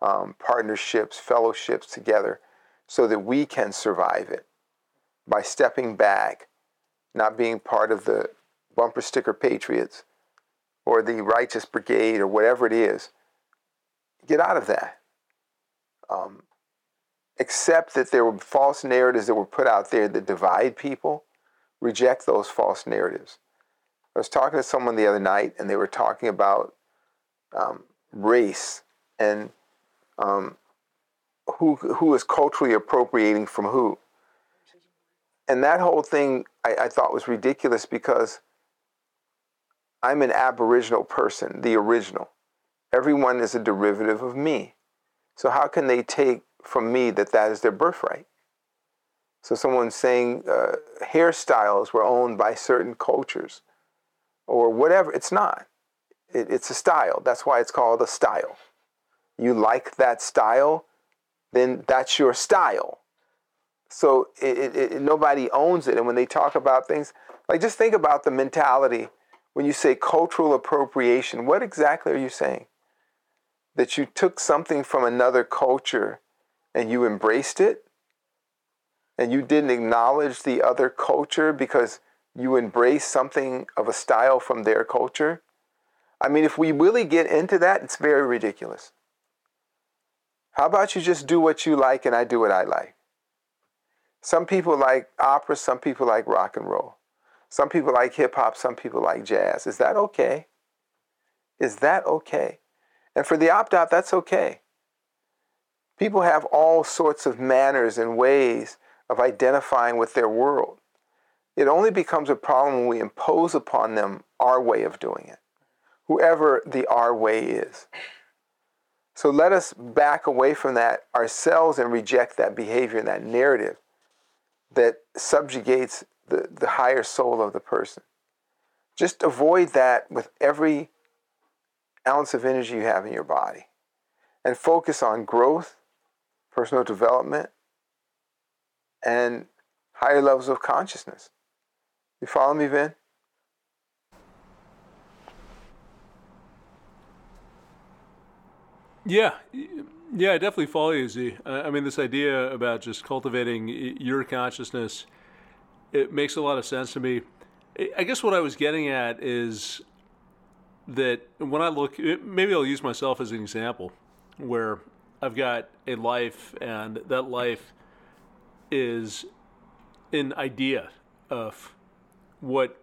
Speaker 3: um, partnerships, fellowships together so that we can survive it by stepping back, not being part of the bumper sticker patriots or the righteous brigade or whatever it is. Get out of that. Um, accept that there were false narratives that were put out there that divide people. Reject those false narratives. I was talking to someone the other night, and they were talking about um, race and um, who who is culturally appropriating from who. And that whole thing I, I thought was ridiculous because I'm an aboriginal person, the original. Everyone is a derivative of me. So how can they take from me that that is their birthright? So someone's saying uh, hairstyles were owned by certain cultures or whatever. It's not. It, it's a style. That's why it's called a style. You like that style, then that's your style. So it, it, nobody owns it. And when they talk about things, like just think about the mentality when you say cultural appropriation, what exactly are you saying? That you took something from another culture and you embraced it? And you didn't acknowledge the other culture because you embrace something of a style from their culture? I mean, if we really get into that, it's very ridiculous. How about you just do what you like and I do what I like? Some people like opera, some people like rock and roll. Some people like hip hop, some people like jazz. Is that okay? Is that okay? And for the opt out, that's okay. People have all sorts of manners and ways of identifying with their world. It only becomes a problem when we impose upon them our way of doing it, whoever the our way is. So let us back away from that ourselves and reject that behavior and that narrative that subjugates the, the higher soul of the person. Just avoid that with every ounce of energy you have in your body and focus on growth, personal development, and higher levels of consciousness. You follow me, Vin?
Speaker 2: Yeah, yeah, I definitely follow you, Zi. I mean, this idea about just cultivating your consciousness, it makes a lot of sense to me. I guess what I was getting at is that when I look, maybe I'll use myself as an example, where I've got a life, and that life is an idea of what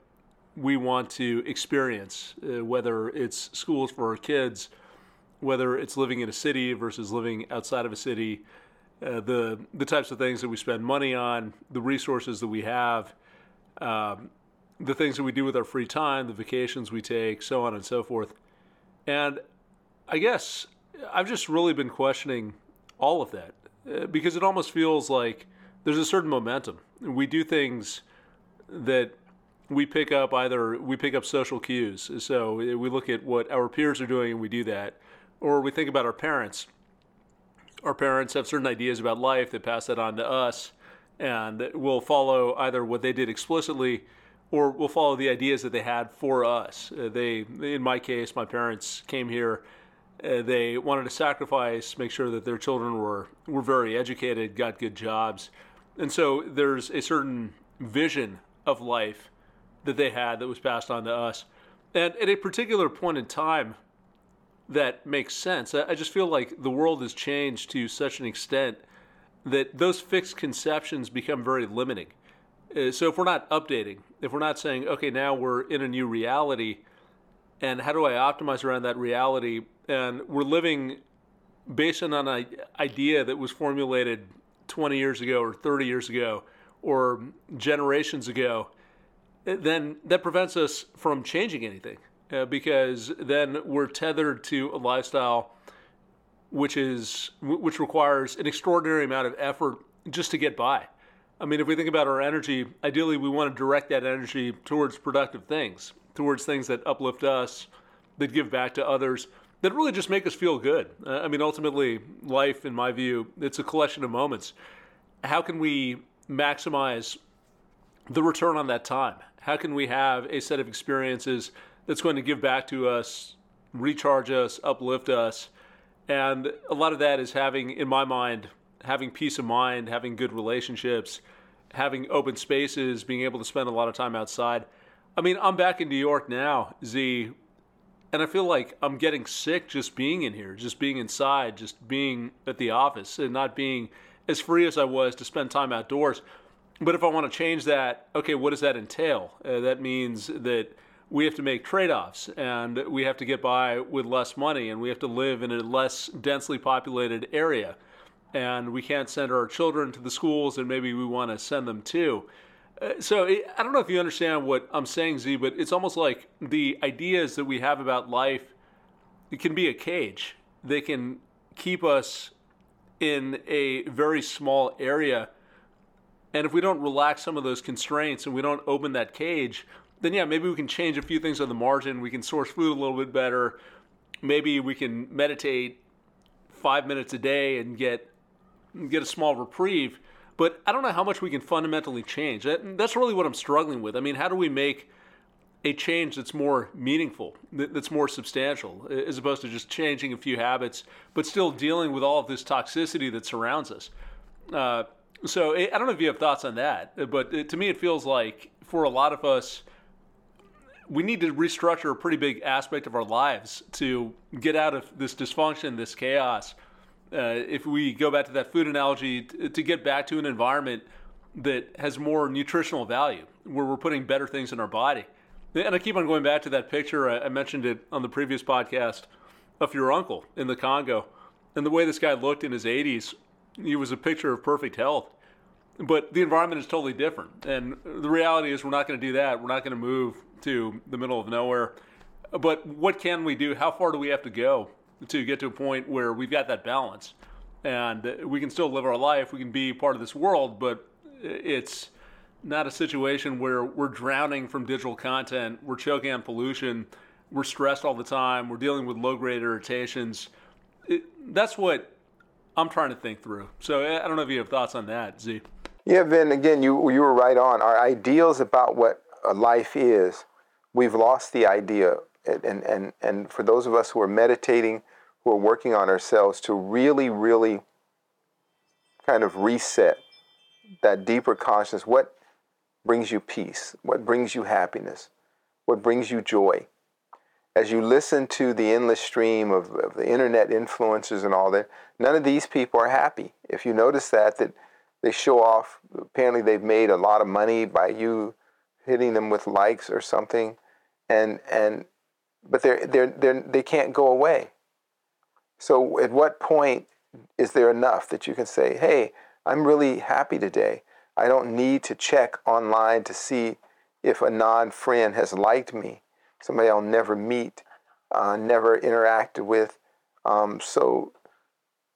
Speaker 2: we want to experience, uh, whether it's schools for our kids whether it's living in a city versus living outside of a city, uh, the the types of things that we spend money on, the resources that we have, um, the things that we do with our free time, the vacations we take, so on and so forth. And I guess I've just really been questioning all of that uh, because it almost feels like there's a certain momentum. We do things that we pick up either we pick up social cues. So we look at what our peers are doing and we do that or we think about our parents. Our parents have certain ideas about life, they pass that on to us, and we'll follow either what they did explicitly or we'll follow the ideas that they had for us. Uh, they, in my case, my parents came here. Uh, they wanted to sacrifice, make sure that their children were were very educated, got good jobs, and so there's a certain vision of life that they had that was passed on to us. And at a particular point in time, that makes sense. I, just feel like the world has changed to such an extent that those fixed conceptions become very limiting. Uh, so if we're not updating, if we're not saying, okay, now we're in a new reality, and how do I optimize around that reality? And we're living based on an idea that was formulated 20 years ago or 30 years ago or generations ago, then that prevents us from changing anything uh, because then we're tethered to a lifestyle which is which requires an extraordinary amount of effort just to get by. I mean, if we think about our energy, ideally we want to direct that energy towards productive things, towards things that uplift us, that give back to others, that really just make us feel good. Uh, I mean, ultimately, life, in my view, it's a collection of moments. How can we maximize the return on that time? How can we have a set of experiences that's going to give back to us, recharge us, uplift us. And a lot of that is having, in my mind, having peace of mind, having good relationships, having open spaces, being able to spend a lot of time outside. I mean, I'm back in New York now, Zi, and I feel like I'm getting sick just being in here, just being inside, just being at the office, and not being as free as I was to spend time outdoors. But if I want to change that, okay, what does that entail? Uh, that means that we have to make trade offs and we have to get by with less money and we have to live in a less densely populated area. And we can't send our children to the schools that maybe we want to send them to. Uh, so I don't know if you understand what I'm saying, Zi, but it's almost like the ideas that we have about life it can be a cage. They can keep us in a very small area. And if we don't relax some of those constraints and we don't open that cage, then yeah, maybe we can change a few things on the margin. We can source food a little bit better. Maybe we can meditate five minutes a day and get get a small reprieve. But I don't know how much we can fundamentally change. That, that's really what I'm struggling with. I mean, how do we make a change that's more meaningful, that's more substantial, as opposed to just changing a few habits, but still dealing with all of this toxicity that surrounds us? Uh, so I don't know if you have thoughts on that, but to me, it feels like for a lot of us, we need to restructure a pretty big aspect of our lives to get out of this dysfunction, this chaos, Uh, if we go back to that food analogy, t- to get back to an environment that has more nutritional value, where we're putting better things in our body. And I keep on going back to that picture. I, I mentioned it on the previous podcast of your uncle in the Congo. And the way this guy looked in his 80s, he was a picture of perfect health. But the environment is totally different. And the reality is, we're not going to do that. We're not going to move to the middle of nowhere. But what can we do? How far do we have to go to get to a point where we've got that balance? And we can still live our life, we can be part of this world, but it's not a situation where we're drowning from digital content, we're choking on pollution, we're stressed all the time, we're dealing with low grade irritations. It, that's what I'm trying to think through. So I don't know if you have thoughts on that, Zi.
Speaker 3: Yeah, Vin, again, you, you were right on. Our ideals about what a life is, we've lost the idea. And, and, and for those of us who are meditating, who are working on ourselves to really, really kind of reset that deeper consciousness, what brings you peace? What brings you happiness? What brings you joy? As you listen to the endless stream of, of the internet influencers and all that, none of these people are happy. If you notice that, that they show off, apparently they've made a lot of money by you hitting them with likes or something, and and but they're they're, they're they can't go away. So at what point is there enough that you can say, hey, I'm really happy today. I don't need to check online to see if a non friend has liked me, somebody I'll never meet, uh, never interacted with. Um, so,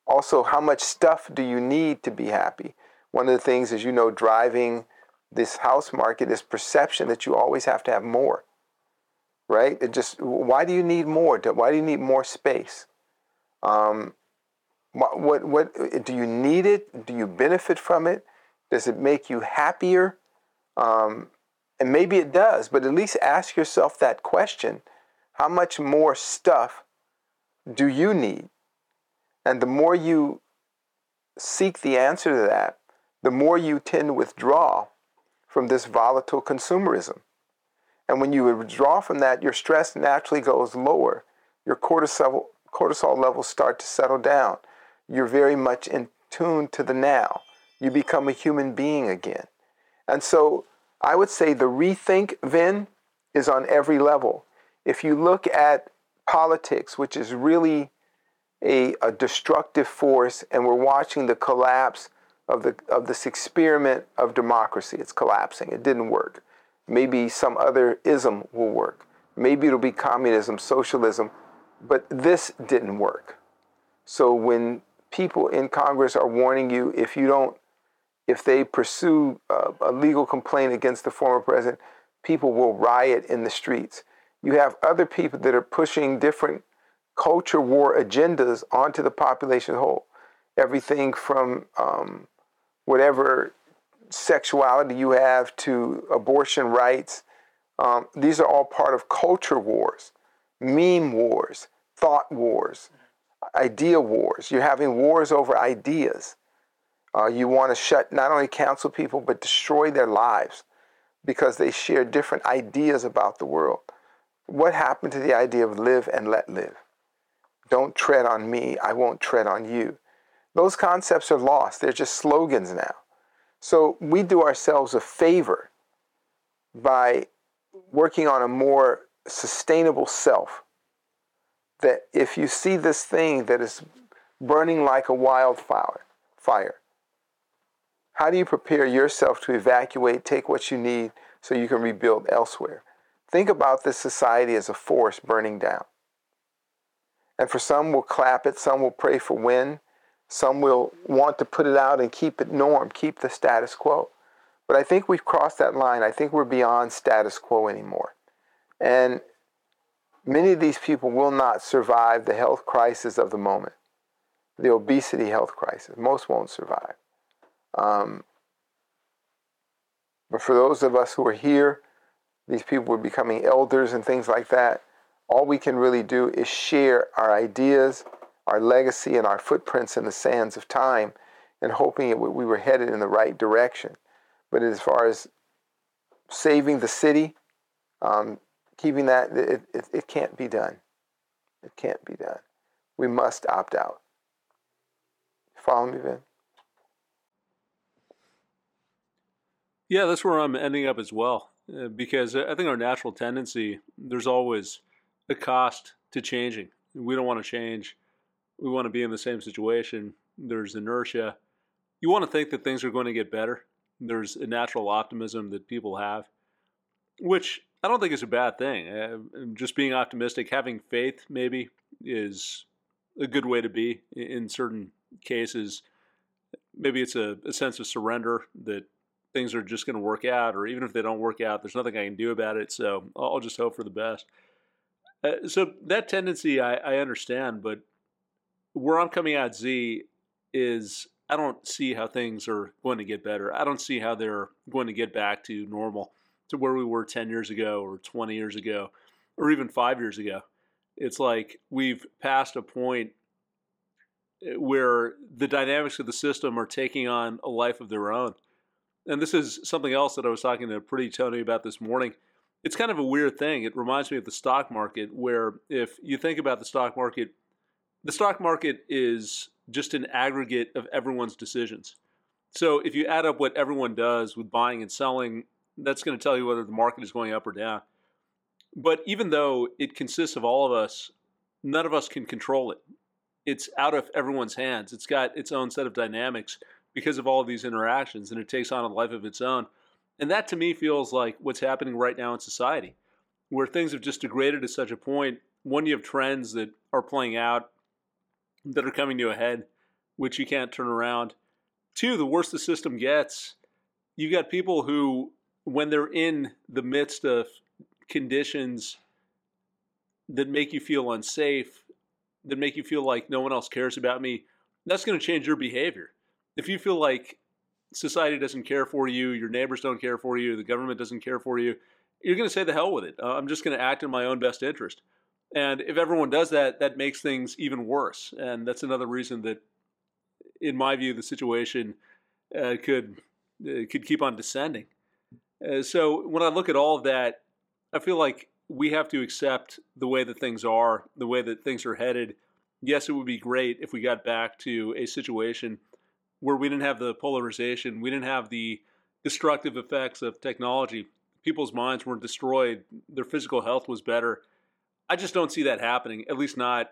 Speaker 3: also, how much stuff do you need to be happy? One of the things, as you know, driving this house market is perception that you always have to have more, right? It just, why do you need more? Why do you need more space? Um, what, what, do you need it? Do you benefit from it? Does it make you happier? Um, and maybe it does, but at least ask yourself that question how much more stuff do you need? And the more you seek the answer to that, the more you tend to withdraw from this volatile consumerism. And when you withdraw from that, your stress naturally goes lower. Your cortisol, cortisol levels start to settle down. You're very much in tune to the now you become a human being again. And so I would say the rethink then is on every level. If you look at politics, which is really a, a destructive force, and we're watching the collapse of, the, of this experiment of democracy, it's collapsing. It didn't work. Maybe some other ism will work. Maybe it'll be communism, socialism, but this didn't work. So when people in Congress are warning you if you don't if they pursue a, a legal complaint against the former president, people will riot in the streets. You have other people that are pushing different culture war agendas onto the population whole. Everything from um, whatever sexuality you have to abortion rights. Um, these are all part of culture wars, meme wars, thought wars, idea wars. You're having wars over ideas. Uh, you want to shut not only cancel people but destroy their lives because they share different ideas about the world. What happened to the idea of live and let live? Don't tread on me, I won't tread on you. Those concepts are lost. They're just slogans now. So we do ourselves a favor by working on a more sustainable self. That if you see this thing that is burning like a wildfire, fire, how do you prepare yourself to evacuate, take what you need so you can rebuild elsewhere? Think about this society as a forest burning down. And for some will clap it, some will pray for wind, some will want to put it out and keep it norm, keep the status quo. But I think we've crossed that line. I think we're beyond status quo anymore. And many of these people will not survive the health crisis of the moment, the obesity health crisis. Most won't survive. Um, but for those of us who are here, these people are becoming elders and things like that. All we can really do is share our ideas, our legacy, and our footprints in the sands of time, and hoping it, we were headed in the right direction. But as far as saving the city, um, keeping that, it, it, it can't be done. It can't be done. We must opt out. Follow me, Ben?
Speaker 2: Yeah, that's where I'm ending up as well. Uh, because I think our natural tendency, there's always a cost to changing. We don't want to change. We want to be in the same situation. There's inertia. You want to think that things are going to get better. There's a natural optimism that people have, which I don't think it's a bad thing. Uh, just being optimistic, having faith, maybe, is a good way to be in certain cases. Maybe it's a, a sense of surrender that things are just going to work out, or even if they don't work out, there's nothing I can do about it. So I'll just hope for the best. Uh, so that tendency I, I understand, but where I'm coming at Zi is I don't see how things are going to get better. I don't see how they're going to get back to normal, to where we were 10 years ago, or 20 years ago, or even five years ago. It's like we've passed a point uh, where the dynamics of the system are taking on a life of their own and this is something else that I was talking to Pretty Tony about this morning. It's kind of a weird thing. It reminds me of the stock market, where if you think about the stock market, the stock market is just an aggregate of everyone's decisions. So if you add up what everyone does with buying and selling, that's going to tell you whether the market is going up or down. But even though it consists of all of us, none of us can control it. It's out of everyone's hands. It's got its own set of dynamics because of all of these interactions and it takes on a life of its own. And that to me feels like what's happening right now in society, where things have just degraded to such a point. One, you have trends that are playing out that are coming to a head, which you can't turn around. Two, the worse the system gets, you've got people who, when they're in the midst of conditions that make you feel unsafe, that make you feel like no one else cares about me, that's going to change your behavior if you feel like society doesn't care for you, your neighbors don't care for you, the government doesn't care for you, you're going to say the hell with it. Uh, I'm just going to act in my own best interest. And if everyone does that, that makes things even worse. And that's another reason that, in my view, the situation uh, could uh, could keep on descending. Uh, so when I look at all of that, I feel like we have to accept the way that things are, the way that things are headed. Yes, it would be great if we got back to a situation where we didn't have the polarization, we didn't have the destructive effects of technology. People's minds weren't destroyed, their physical health was better. I just don't see that happening, at least not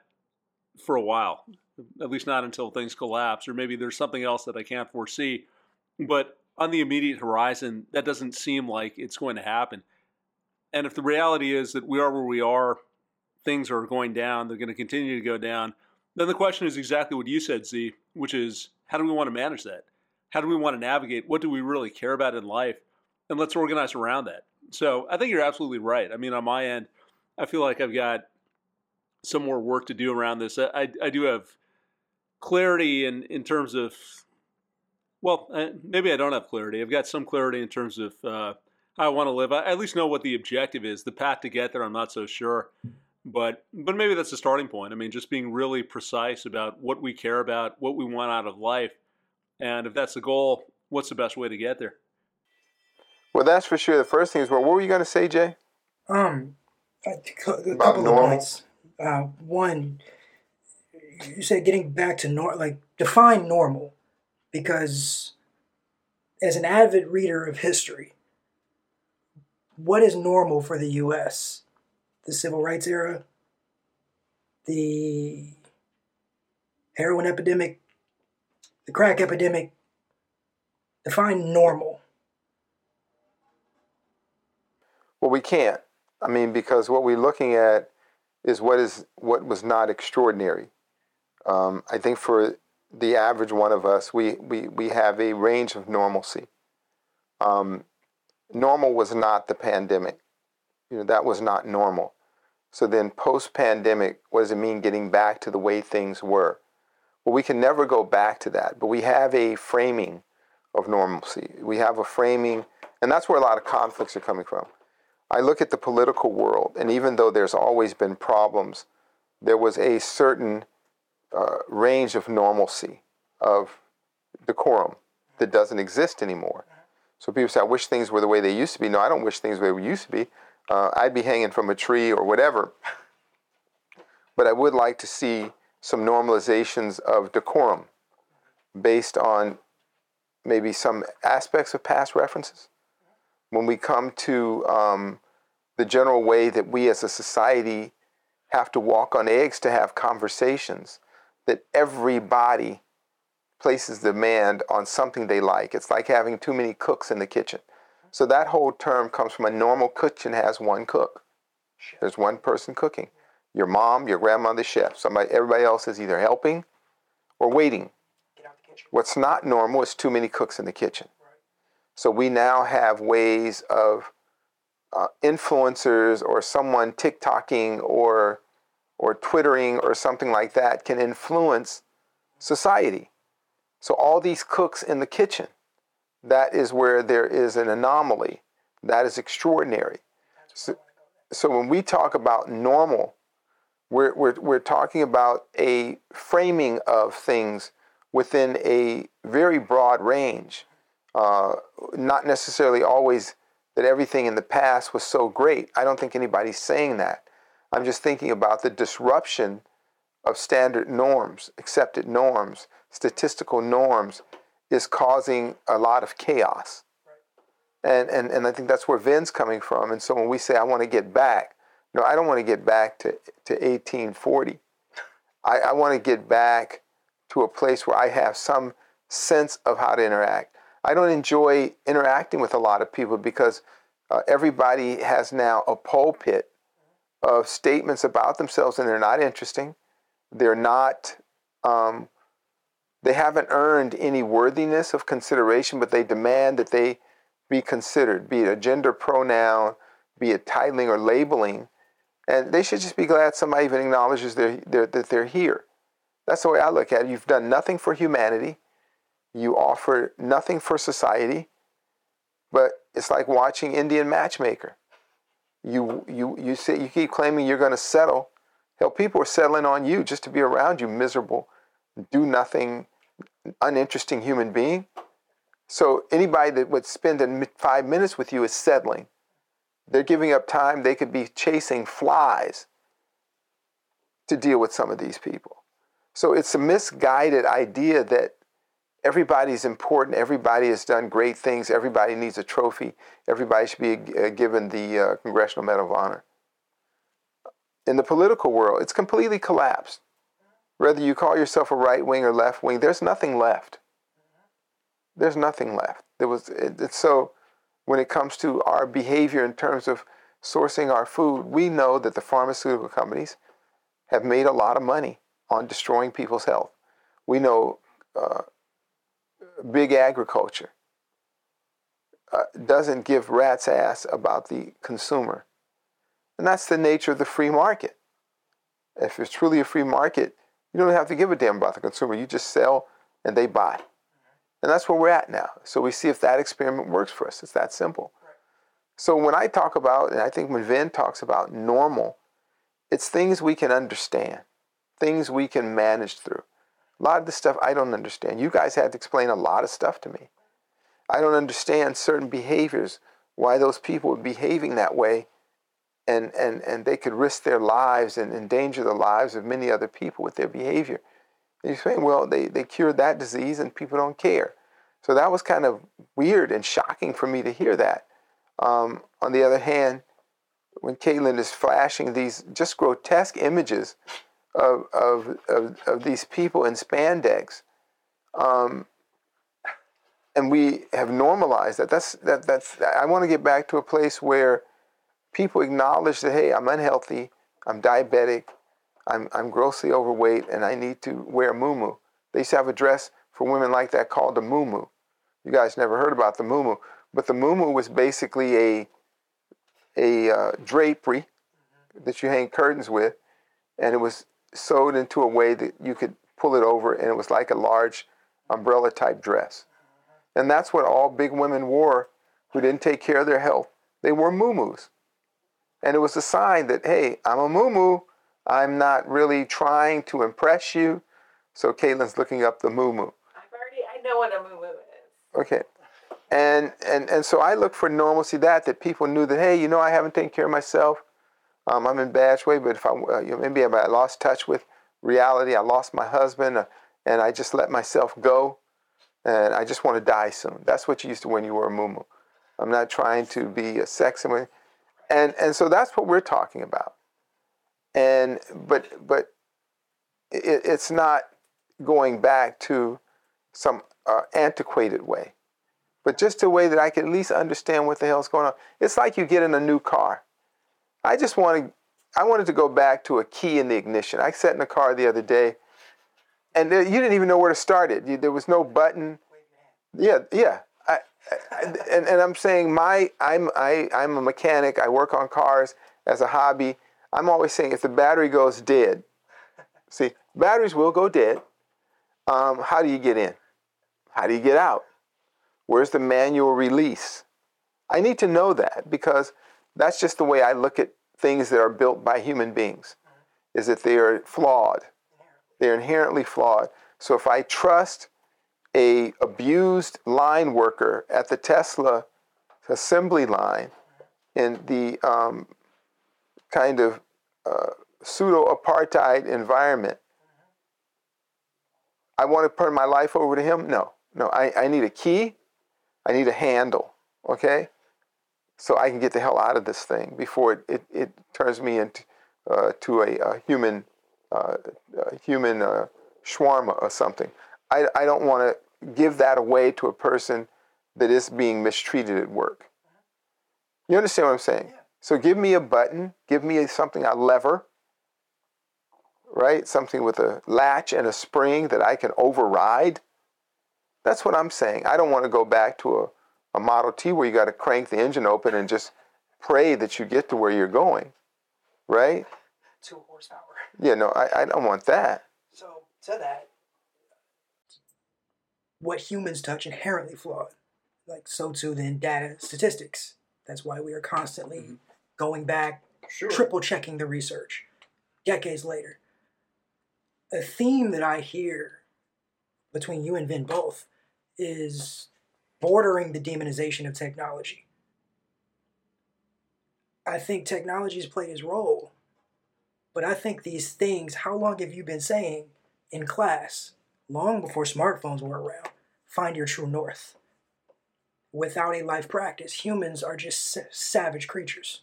Speaker 2: for a while, at least not until things collapse, or maybe there's something else that I can't foresee. But on the immediate horizon, that doesn't seem like it's going to happen. And if the reality is that we are where we are, things are going down, they're going to continue to go down, then the question is exactly what you said, Zi, which is how do we want to manage that? How do we want to navigate? What do we really care about in life? And let's organize around that. So I think you're absolutely right. I mean, on my end, I feel like I've got some more work to do around this. I, I do have clarity in, in terms of, well, maybe I don't have clarity. I've got some clarity in terms of uh, how I want to live. I at least know what the objective is. The path to get there, I'm not so sure. But but maybe that's a starting point. I mean, just being really precise about what we care about, what we want out of life, and if that's the goal, what's the best way to get there?
Speaker 3: Well, that's for sure. The first thing is, well, what were you going to say, Jay?
Speaker 5: Um, a, a couple of points. Uh, one, you said getting back to normal, like define normal, because as an avid reader of history, what is normal for the U.S.? the civil rights era, the heroin epidemic, the crack epidemic, define normal.
Speaker 3: Well, we can't. I mean, because what we're looking at is what is what was not extraordinary. Um, I think for the average one of us, we, we, we have a range of normalcy. Um, normal was not the pandemic. You know, that was not normal. So then post pandemic, what does it mean getting back to the way things were? Well, we can never go back to that, but we have a framing of normalcy. We have a framing, and that's where a lot of conflicts are coming from. I look at the political world, and even though there's always been problems, there was a certain uh, range of normalcy, of decorum, that doesn't exist anymore. So people say, I wish things were the way they used to be. No, I don't wish things were the way they used to be uh, I'd be hanging from a tree or whatever. But I would like to see some normalizations of decorum. based on maybe some aspects of past references. When we come to um, the general way that we as a society have to walk on eggs to have conversations, that everybody places demand on something they like. It's like having too many cooks in the kitchen. So that whole term comes from a normal kitchen has one cook. There's one person cooking. Your mom, your grandmother, the chef. Somebody, everybody else is either helping or waiting. What's not normal is too many cooks in the kitchen. So we now have ways of uh, influencers or someone TikToking or or Twittering or something like that can influence society. So all these cooks in the kitchen, that is where there is an anomaly. That is extraordinary. So, so when we talk about normal, we're, we're, we're talking about a framing of things within a very broad range. Uh, not necessarily always that everything in the past was so great. I don't think anybody's saying that. I'm just thinking about the disruption of standard norms, accepted norms, statistical norms is causing a lot of chaos. And, and, and I think that's where Vin's coming from. And so when we say, I want to get back, no, I don't want to get back to, to 1840. I, I want to get back to a place where I have some sense of how to interact. I don't enjoy interacting with a lot of people because uh, everybody has now a pulpit of statements about themselves and they're not interesting. They're not, um, they haven't earned any worthiness of consideration, but they demand that they be considered, be it a gender pronoun, be it titling or labeling. And they should just be glad somebody even acknowledges they're, they're, that they're here. That's the way I look at it. You've done nothing for humanity. You offer nothing for society. But it's like watching Indian matchmaker. You you you say you keep claiming you're going to settle. Hell, people are settling on you just to be around you, miserable, do nothing, uninteresting human being. So anybody that would spend five minutes with you is settling. They're giving up time. They could be chasing flies to deal with some of these people. So it's a misguided idea that everybody's important, everybody has done great things, everybody needs a trophy, everybody should be uh, given the uh, Congressional Medal of Honor. In the political world, it's completely collapsed. Whether you call yourself a right wing or left wing, there's nothing left. There's nothing left. There was it, so when it comes to our behavior in terms of sourcing our food, we know that the pharmaceutical companies have made a lot of money on destroying people's health. We know uh, big agriculture uh, doesn't give rat's ass about the consumer. And that's the nature of the free market. If it's truly a free market, you don't have to give a damn about the consumer. You just sell and they buy. And that's where we're at now. So we see if that experiment works for us. It's that simple. So when I talk about, and I think when Vin talks about normal, it's things we can understand things we can manage through. A lot of the stuff I don't understand. You guys had to explain a lot of stuff to me. I don't understand certain behaviors, why those people are behaving that way, and, and, and they could risk their lives and endanger the lives of many other people with their behavior. And you're saying, well, they, they cured that disease and people don't care. So that was kind of weird and shocking for me to hear that. Um, on the other hand, when Caitlin is flashing these just grotesque images of, of, of, of these people in spandex. Um, and we have normalized that. That's, that, that's, I want to get back to a place where people acknowledge that, hey, I'm unhealthy, I'm diabetic, I'm, I'm grossly overweight, and I need to wear a muumuu. They used to have a dress for women like that called a muumuu. You guys never heard about the muumuu, but the muumuu was basically a, a uh, drapery that you hang curtains with, and it was sewed into a way that you could pull it over and it was like a large umbrella type dress. And that's what all big women wore who didn't take care of their health. They wore muumuus. And it was a sign that, hey, I'm a muumuu. I'm not really trying to impress you. So Caitlin's looking up the muumuu.
Speaker 4: I've already, I know what a muumuu is.
Speaker 3: Okay. And, and, and so I look for normalcy that, that people knew that, hey, you know, I haven't taken care of myself. Um, I'm in bad shape, but if I, uh, you know, maybe I lost touch with reality, I lost my husband, uh, and I just let myself go. and I just want to die soon. That's what you used to when you were a muumuu. I'm not trying to be a sex and and and so that's what we're talking about. And but but it, it's not going back to some uh, antiquated way, but just a way that I can at least understand what the hell's going on. It's like you get in a new car. I just wanted, I wanted to go back to a key in the ignition. I sat in the car the other day, and there, you didn't even know where to start it. You, there was no button. Yeah, yeah. I, I, and, and I'm saying my I'm I I'm a mechanic. I work on cars as a hobby. I'm always saying if the battery goes dead, see batteries will go dead. Um, how do you get in? How do you get out? Where's the manual release? I need to know that because that's just the way I look at things that are built by human beings, is that they are flawed. They're inherently flawed. So if I trust a abused line worker at the Tesla assembly line in the um, kind of uh, pseudo apartheid environment, I want to turn my life over to him? No, no. I, I need a key. I need a handle. Okay? So I can get the hell out of this thing before it, it, it turns me into uh, to a, a human uh, a human uh, shawarma or something. I, I don't want to give that away to a person that is being mistreated at work. You understand what I'm saying? Yeah. So give me a button, give me something, a lever, right? Something with a latch and a spring that I can override. That's what I'm saying. I don't want to go back to a, a Model T where you got to crank the engine open and just pray that you get to where you're going, right?
Speaker 5: Two horsepower.
Speaker 3: Yeah, no, I, I don't want that.
Speaker 5: So, to that, what humans touch inherently flawed. Like, so too then data statistics. That's why we are constantly mm-hmm. going back, sure. triple checking the research decades later a theme that I hear between you and Vin both is bordering the demonization of technology. I think technology has played its role, but I think these things, how long have you been saying in class, long before smartphones were around, find your true north? Without a life practice, humans are just savage creatures.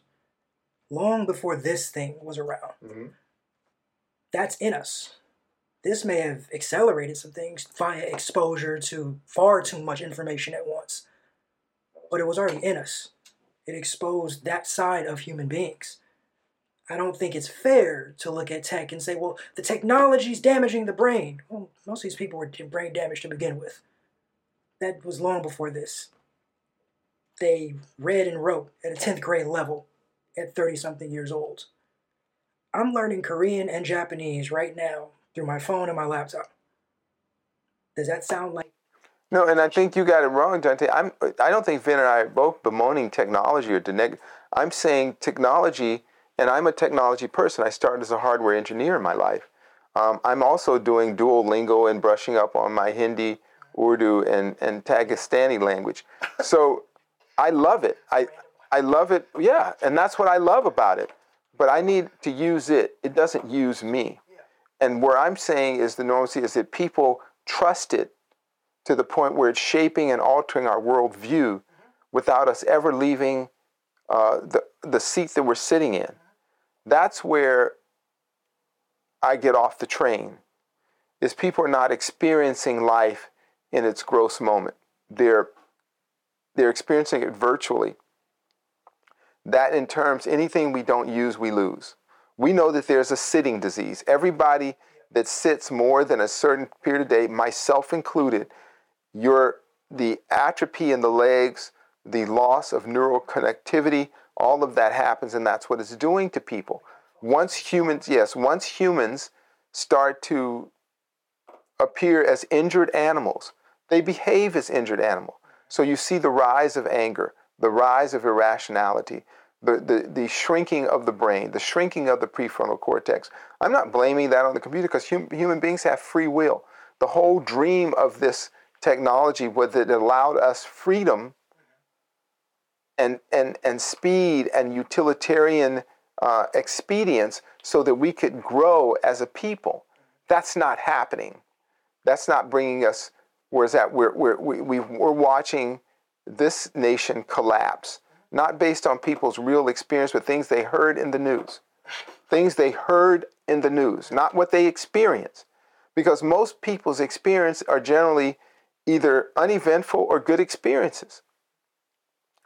Speaker 5: Long before this thing was around. Mm-hmm. That's in us this may have accelerated some things via exposure to far too much information at once. But it was already in us. It exposed that side of human beings. I don't think it's fair to look at tech and say, well, the technology is damaging the brain. Well, most of these people were brain damaged to begin with. That was long before this. They read and wrote at a 10th grade level at 30 something years old. I'm learning Korean and Japanese right now through my phone and my laptop. Does that sound like?
Speaker 3: No, and I think you got it wrong, Jonte. I'm. I don't think Vin and I are both bemoaning technology or deneg. I'm saying technology, and I'm a technology person. I started as a hardware engineer in my life. Um, I'm also doing Duolingo and brushing up on my Hindi, Urdu, and and Dagestani language. So I love it. I I love it. Yeah, and that's what I love about it. But I need to use it. It doesn't use me. And where I'm saying is the normalcy is that people trust it to the point where it's shaping and altering our worldview without us ever leaving uh, the, the seat that we're sitting in. That's where I get off the train, is people are not experiencing life in its gross moment. They're, they're experiencing it virtually. That in terms, anything we don't use, we lose we know that there's a sitting disease. Everybody that sits more than a certain period of day, myself included, your the atrophy in the legs, the loss of neural connectivity, all of that happens, and that's what it's doing to people. Once humans, yes, once humans start to appear as injured animals, they behave as injured animals. So you see the rise of anger, the rise of irrationality, the, the, the shrinking of the brain, the shrinking of the prefrontal cortex. I'm not blaming that on the computer because hum, human beings have free will. The whole dream of this technology was that it allowed us freedom and, and, and speed and utilitarian uh, expedience so that we could grow as a people. That's not happening. That's not bringing us where's that we're, we're, we, we, we're watching this nation collapse, not based on people's real experience, but things they heard in the news. Things they heard in the news, not what they experienced. Because most people's experience are generally either uneventful or good experiences.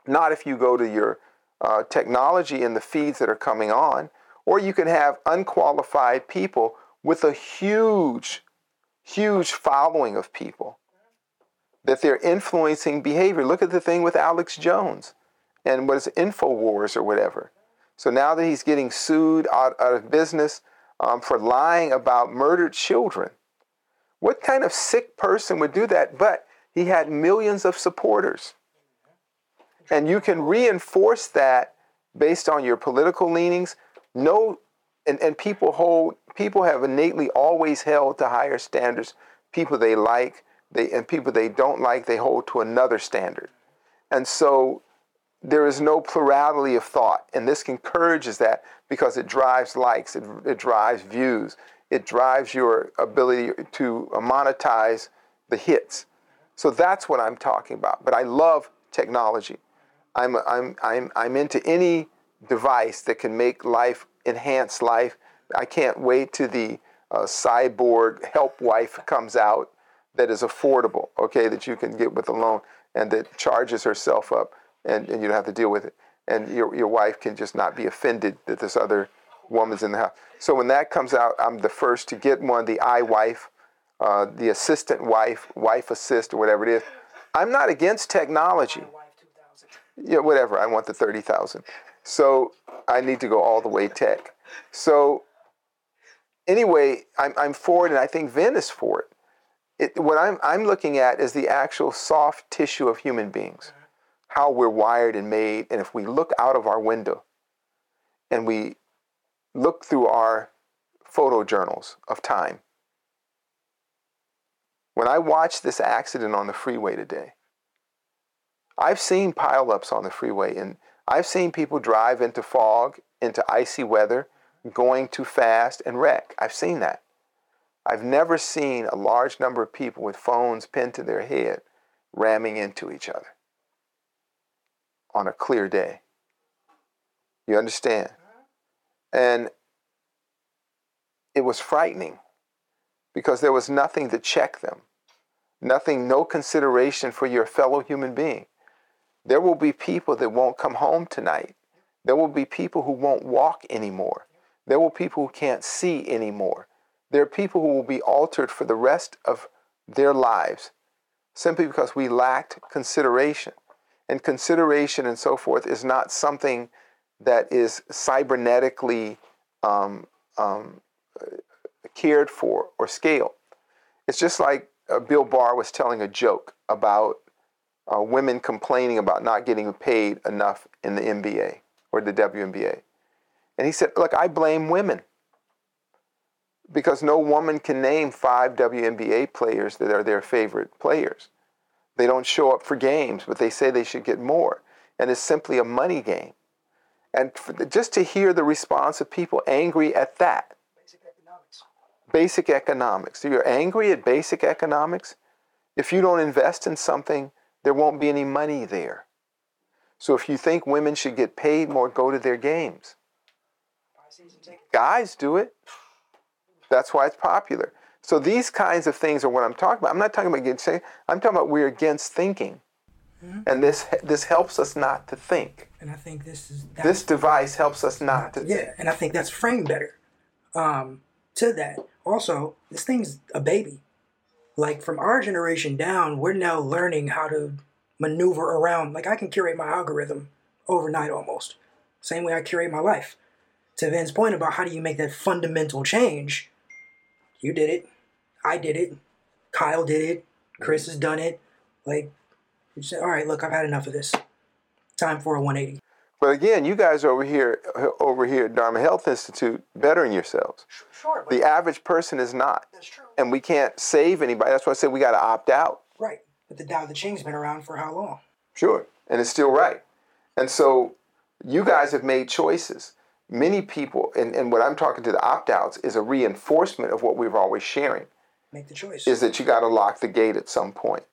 Speaker 3: Not if you go to your uh, technology and the feeds that are coming on, or you can have unqualified people with a huge, huge following of people that they're influencing behavior. Look at the thing with Alex Jones and what is it, InfoWars or whatever. So now that he's getting sued out, out of business um, for lying about murdered children, what kind of sick person would do that? But he had millions of supporters. And you can reinforce that based on your political leanings. No, and, and people hold, people have innately always held to higher standards. People they like, they, and people they don't like, they hold to another standard. And so there is no plurality of thought. And this encourages that because it drives likes, it, it drives views, it drives your ability to monetize the hits. So that's what I'm talking about. But I love technology. I'm, I'm, I'm, I'm into any device that can make life, enhance life. I can't wait till the uh, cyborg help wife comes out that is affordable, okay, that you can get with a loan and that charges herself up and, and you don't have to deal with it. And your, your wife can just not be offended that this other woman's in the house. So when that comes out, I'm the first to get one, the iWife, uh, the assistant wife, wife assist, or whatever it is. I'm not against technology. Yeah, whatever. I want the 30,000. So I need to go all the way tech. So anyway, I'm, I'm for it, and I think Vin is for it it, what I'm, I'm looking at is the actual soft tissue of human beings, how we're wired and made. And if we look out of our window and we look through our photo journals of time, when I watched this accident on the freeway today, I've seen pileups on the freeway and I've seen people drive into fog, into icy weather, going too fast and wreck. I've seen that. I've never seen a large number of people with phones pinned to their head ramming into each other on a clear day. You understand? And it was frightening because there was nothing to check them, nothing, no consideration for your fellow human being. There will be people that won't come home tonight. There will be people who won't walk anymore. There will be people who can't see anymore. There are people who will be altered for the rest of their lives simply because we lacked consideration. And consideration and so forth is not something that is cybernetically um, um, cared for or scaled. It's just like uh, Bill Burr was telling a joke about uh, women complaining about not getting paid enough in the NBA or the WNBA. And he said, Look, I blame women because no woman can name five WNBA players that are their favorite players. They don't show up for games, but they say they should get more. And it's simply a money game. And the, just to hear the response of people angry at that. Basic economics. Basic economics. So you're angry at basic economics? If you don't invest in something, there won't be any money there. So if you think women should get paid more, go to their games. Guys do it. That's why it's popular. So these kinds of things are what I'm talking about. I'm not talking about against I'm talking about we're against thinking. Mm-hmm. And this this helps us not to think.
Speaker 5: And I think this is
Speaker 3: this device helps us not to
Speaker 5: yeah,
Speaker 3: think.
Speaker 5: and I think that's framed better. Um, to that. Also, this thing's a baby. Like from our generation down, we're now learning how to maneuver around. Like I can curate my algorithm overnight almost. Same way I curate my life. To Vin's point about how do you make that fundamental change, you did it. I did it. Kyle did it. Chris has done it. Like, you say, all right, look, I've had enough of this. Time for a 180.
Speaker 3: But again, you guys are over here, over here at Dharma Health Institute, bettering yourselves.
Speaker 5: Sure.
Speaker 3: The average person is not.
Speaker 5: That's true.
Speaker 3: And we can't save anybody. That's why I said we got to opt out.
Speaker 5: Right. But the Tao Te Ching's been around for how long?
Speaker 3: Sure. And it's still right. And so you guys have made choices many people, and, and what I'm talking to the opt outs is a reinforcement of what we are always sharing.
Speaker 5: Make the choice.
Speaker 3: is that you got to lock the gate at some point.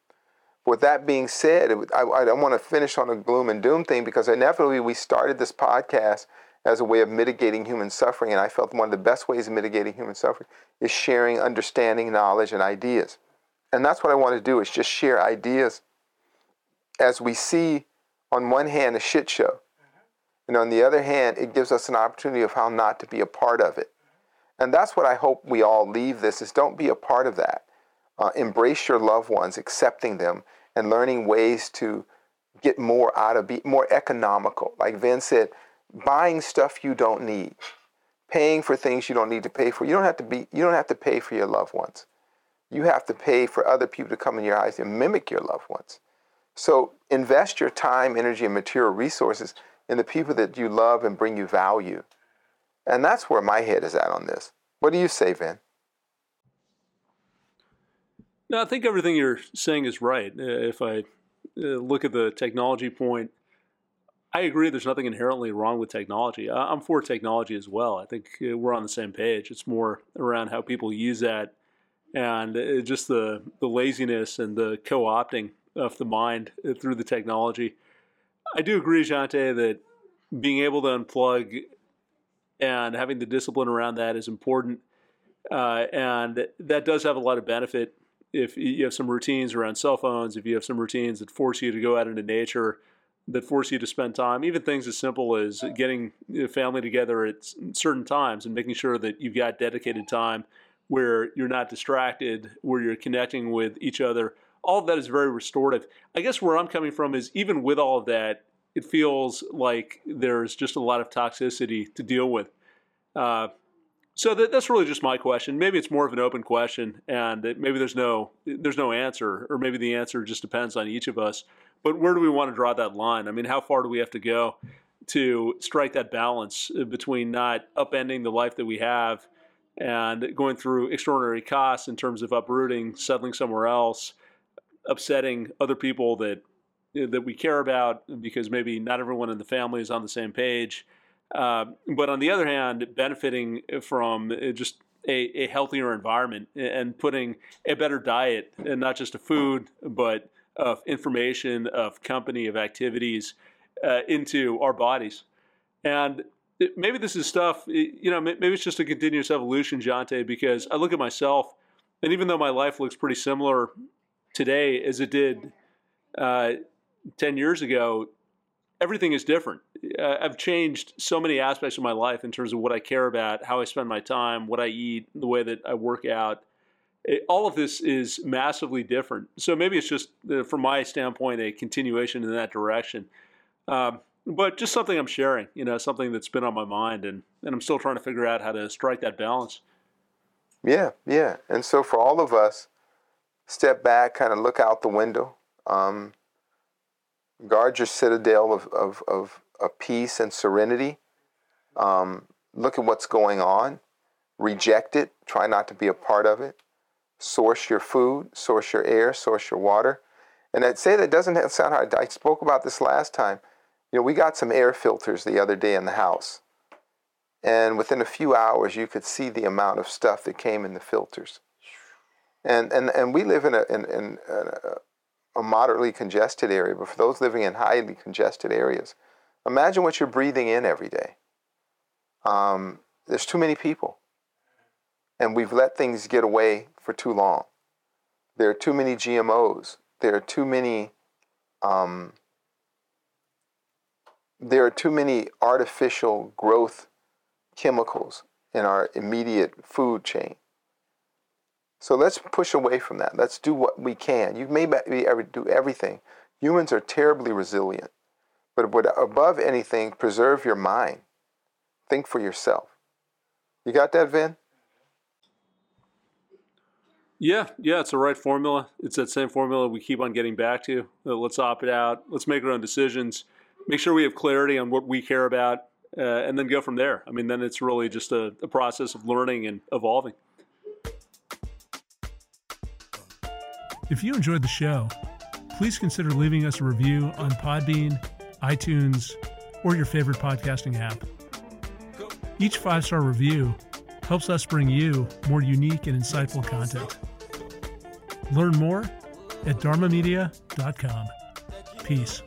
Speaker 3: With that being said, I, I don't want to finish on a gloom and doom thing because inevitably we started this podcast as a way of mitigating human suffering, and I felt one of the best ways of mitigating human suffering is sharing understanding, knowledge, and ideas. And that's what I want to do is just share ideas as we see on one hand a shit show, mm-hmm. and on the other hand, it gives us an opportunity of how not to be a part of it. And that's what I hope we all leave this is don't be a part of that. Uh, embrace your loved ones, accepting them, and learning ways to get more out of be more economical. Like Vin said, buying stuff you don't need, paying for things you don't need to pay for. You don't have to be you don't have to pay for your loved ones. You have to pay for other people to come in your eyes and mimic your loved ones. So invest your time, energy, and material resources in the people that you love and bring you value. And that's where my head is at on this. What do you say, Vin?
Speaker 2: No, I think everything you're saying is right. Uh, if I uh, look at the technology point, I agree there's nothing inherently wrong with technology. I'm for technology as well. I think uh, we're on the same page. It's more around how people use that and uh, just the, the laziness and the co opting of the mind uh, through the technology. I do agree, Jonte, that being able to unplug and having the discipline around that is important. Uh, and that does have a lot of benefit if you have some routines around cell phones, if you have some routines that force you to go out into nature, that force you to spend time, even things as simple as getting family together at certain times and making sure that you've got dedicated time where you're not distracted, where you're connecting with each other. All of that is very restorative. I guess where I'm coming from is even with all of that, it feels like there's just a lot of toxicity to deal with. Uh, so that, that's really just my question. Maybe it's more of an open question, and maybe there's no there's no answer, or maybe the answer just depends on each of us. But where do we want to draw that line? I mean, how far do we have to go to strike that balance between not upending the life that we have and going through extraordinary costs in terms of uprooting, settling somewhere else, upsetting other people that that we care about because maybe not everyone in the family is on the same page uh, but on the other hand, benefiting from just a, a, healthier environment and putting a better diet, and not just of food, but of information, of company, of activities uh, into our bodies. And maybe this is stuff, you know, maybe it's just a continuous evolution, Jonte, because I look at myself, and even though my life looks pretty similar today as it did uh, 10 years ago, everything is different. I've changed so many aspects of my life in terms of what I care about, how I spend my time, what I eat, the way that I work out. It, all of this is massively different. So maybe it's just, uh, from my standpoint, a continuation in that direction. Um, but just something I'm sharing, you know, something that's been on my mind, and, and I'm still trying to figure out how to strike that balance.
Speaker 3: Yeah, yeah. And so for all of us, step back, kind of look out the window. Um, guard your citadel of, of, of, of peace and serenity. Um, look at what's going on. Reject it. Try not to be a part of it. Source your food, source your air, source your water. And I'd say that doesn't sound hard. I spoke about this last time. You know, we got some air filters the other day in the house. And within a few hours, you could see the amount of stuff that came in the filters. And, and, and we live in a, in, in a, a moderately congested area, but for those living in highly congested areas, imagine what you're breathing in every day. Um, there's too many people, and we've let things get away for too long. There are too many GMOs. There are too many. Um, there are too many artificial growth chemicals in our immediate food chain. So let's push away from that. Let's do what we can. You may be do everything. Humans are terribly resilient. But above anything, preserve your mind. Think for yourself. You got that, Vin?
Speaker 2: Yeah, yeah, it's the right formula. It's that same formula we keep on getting back to. Uh, let's opt it out. Let's make our own decisions. Make sure we have clarity on what we care about, uh, and then go from there. I mean, then it's really just a, a process of learning and evolving.
Speaker 1: If you enjoyed the show, please consider leaving us a review on Podbean, iTunes, or your favorite podcasting app. Each five star review helps us bring you more unique and insightful content.
Speaker 2: Learn more at dharmamedia.com. Peace.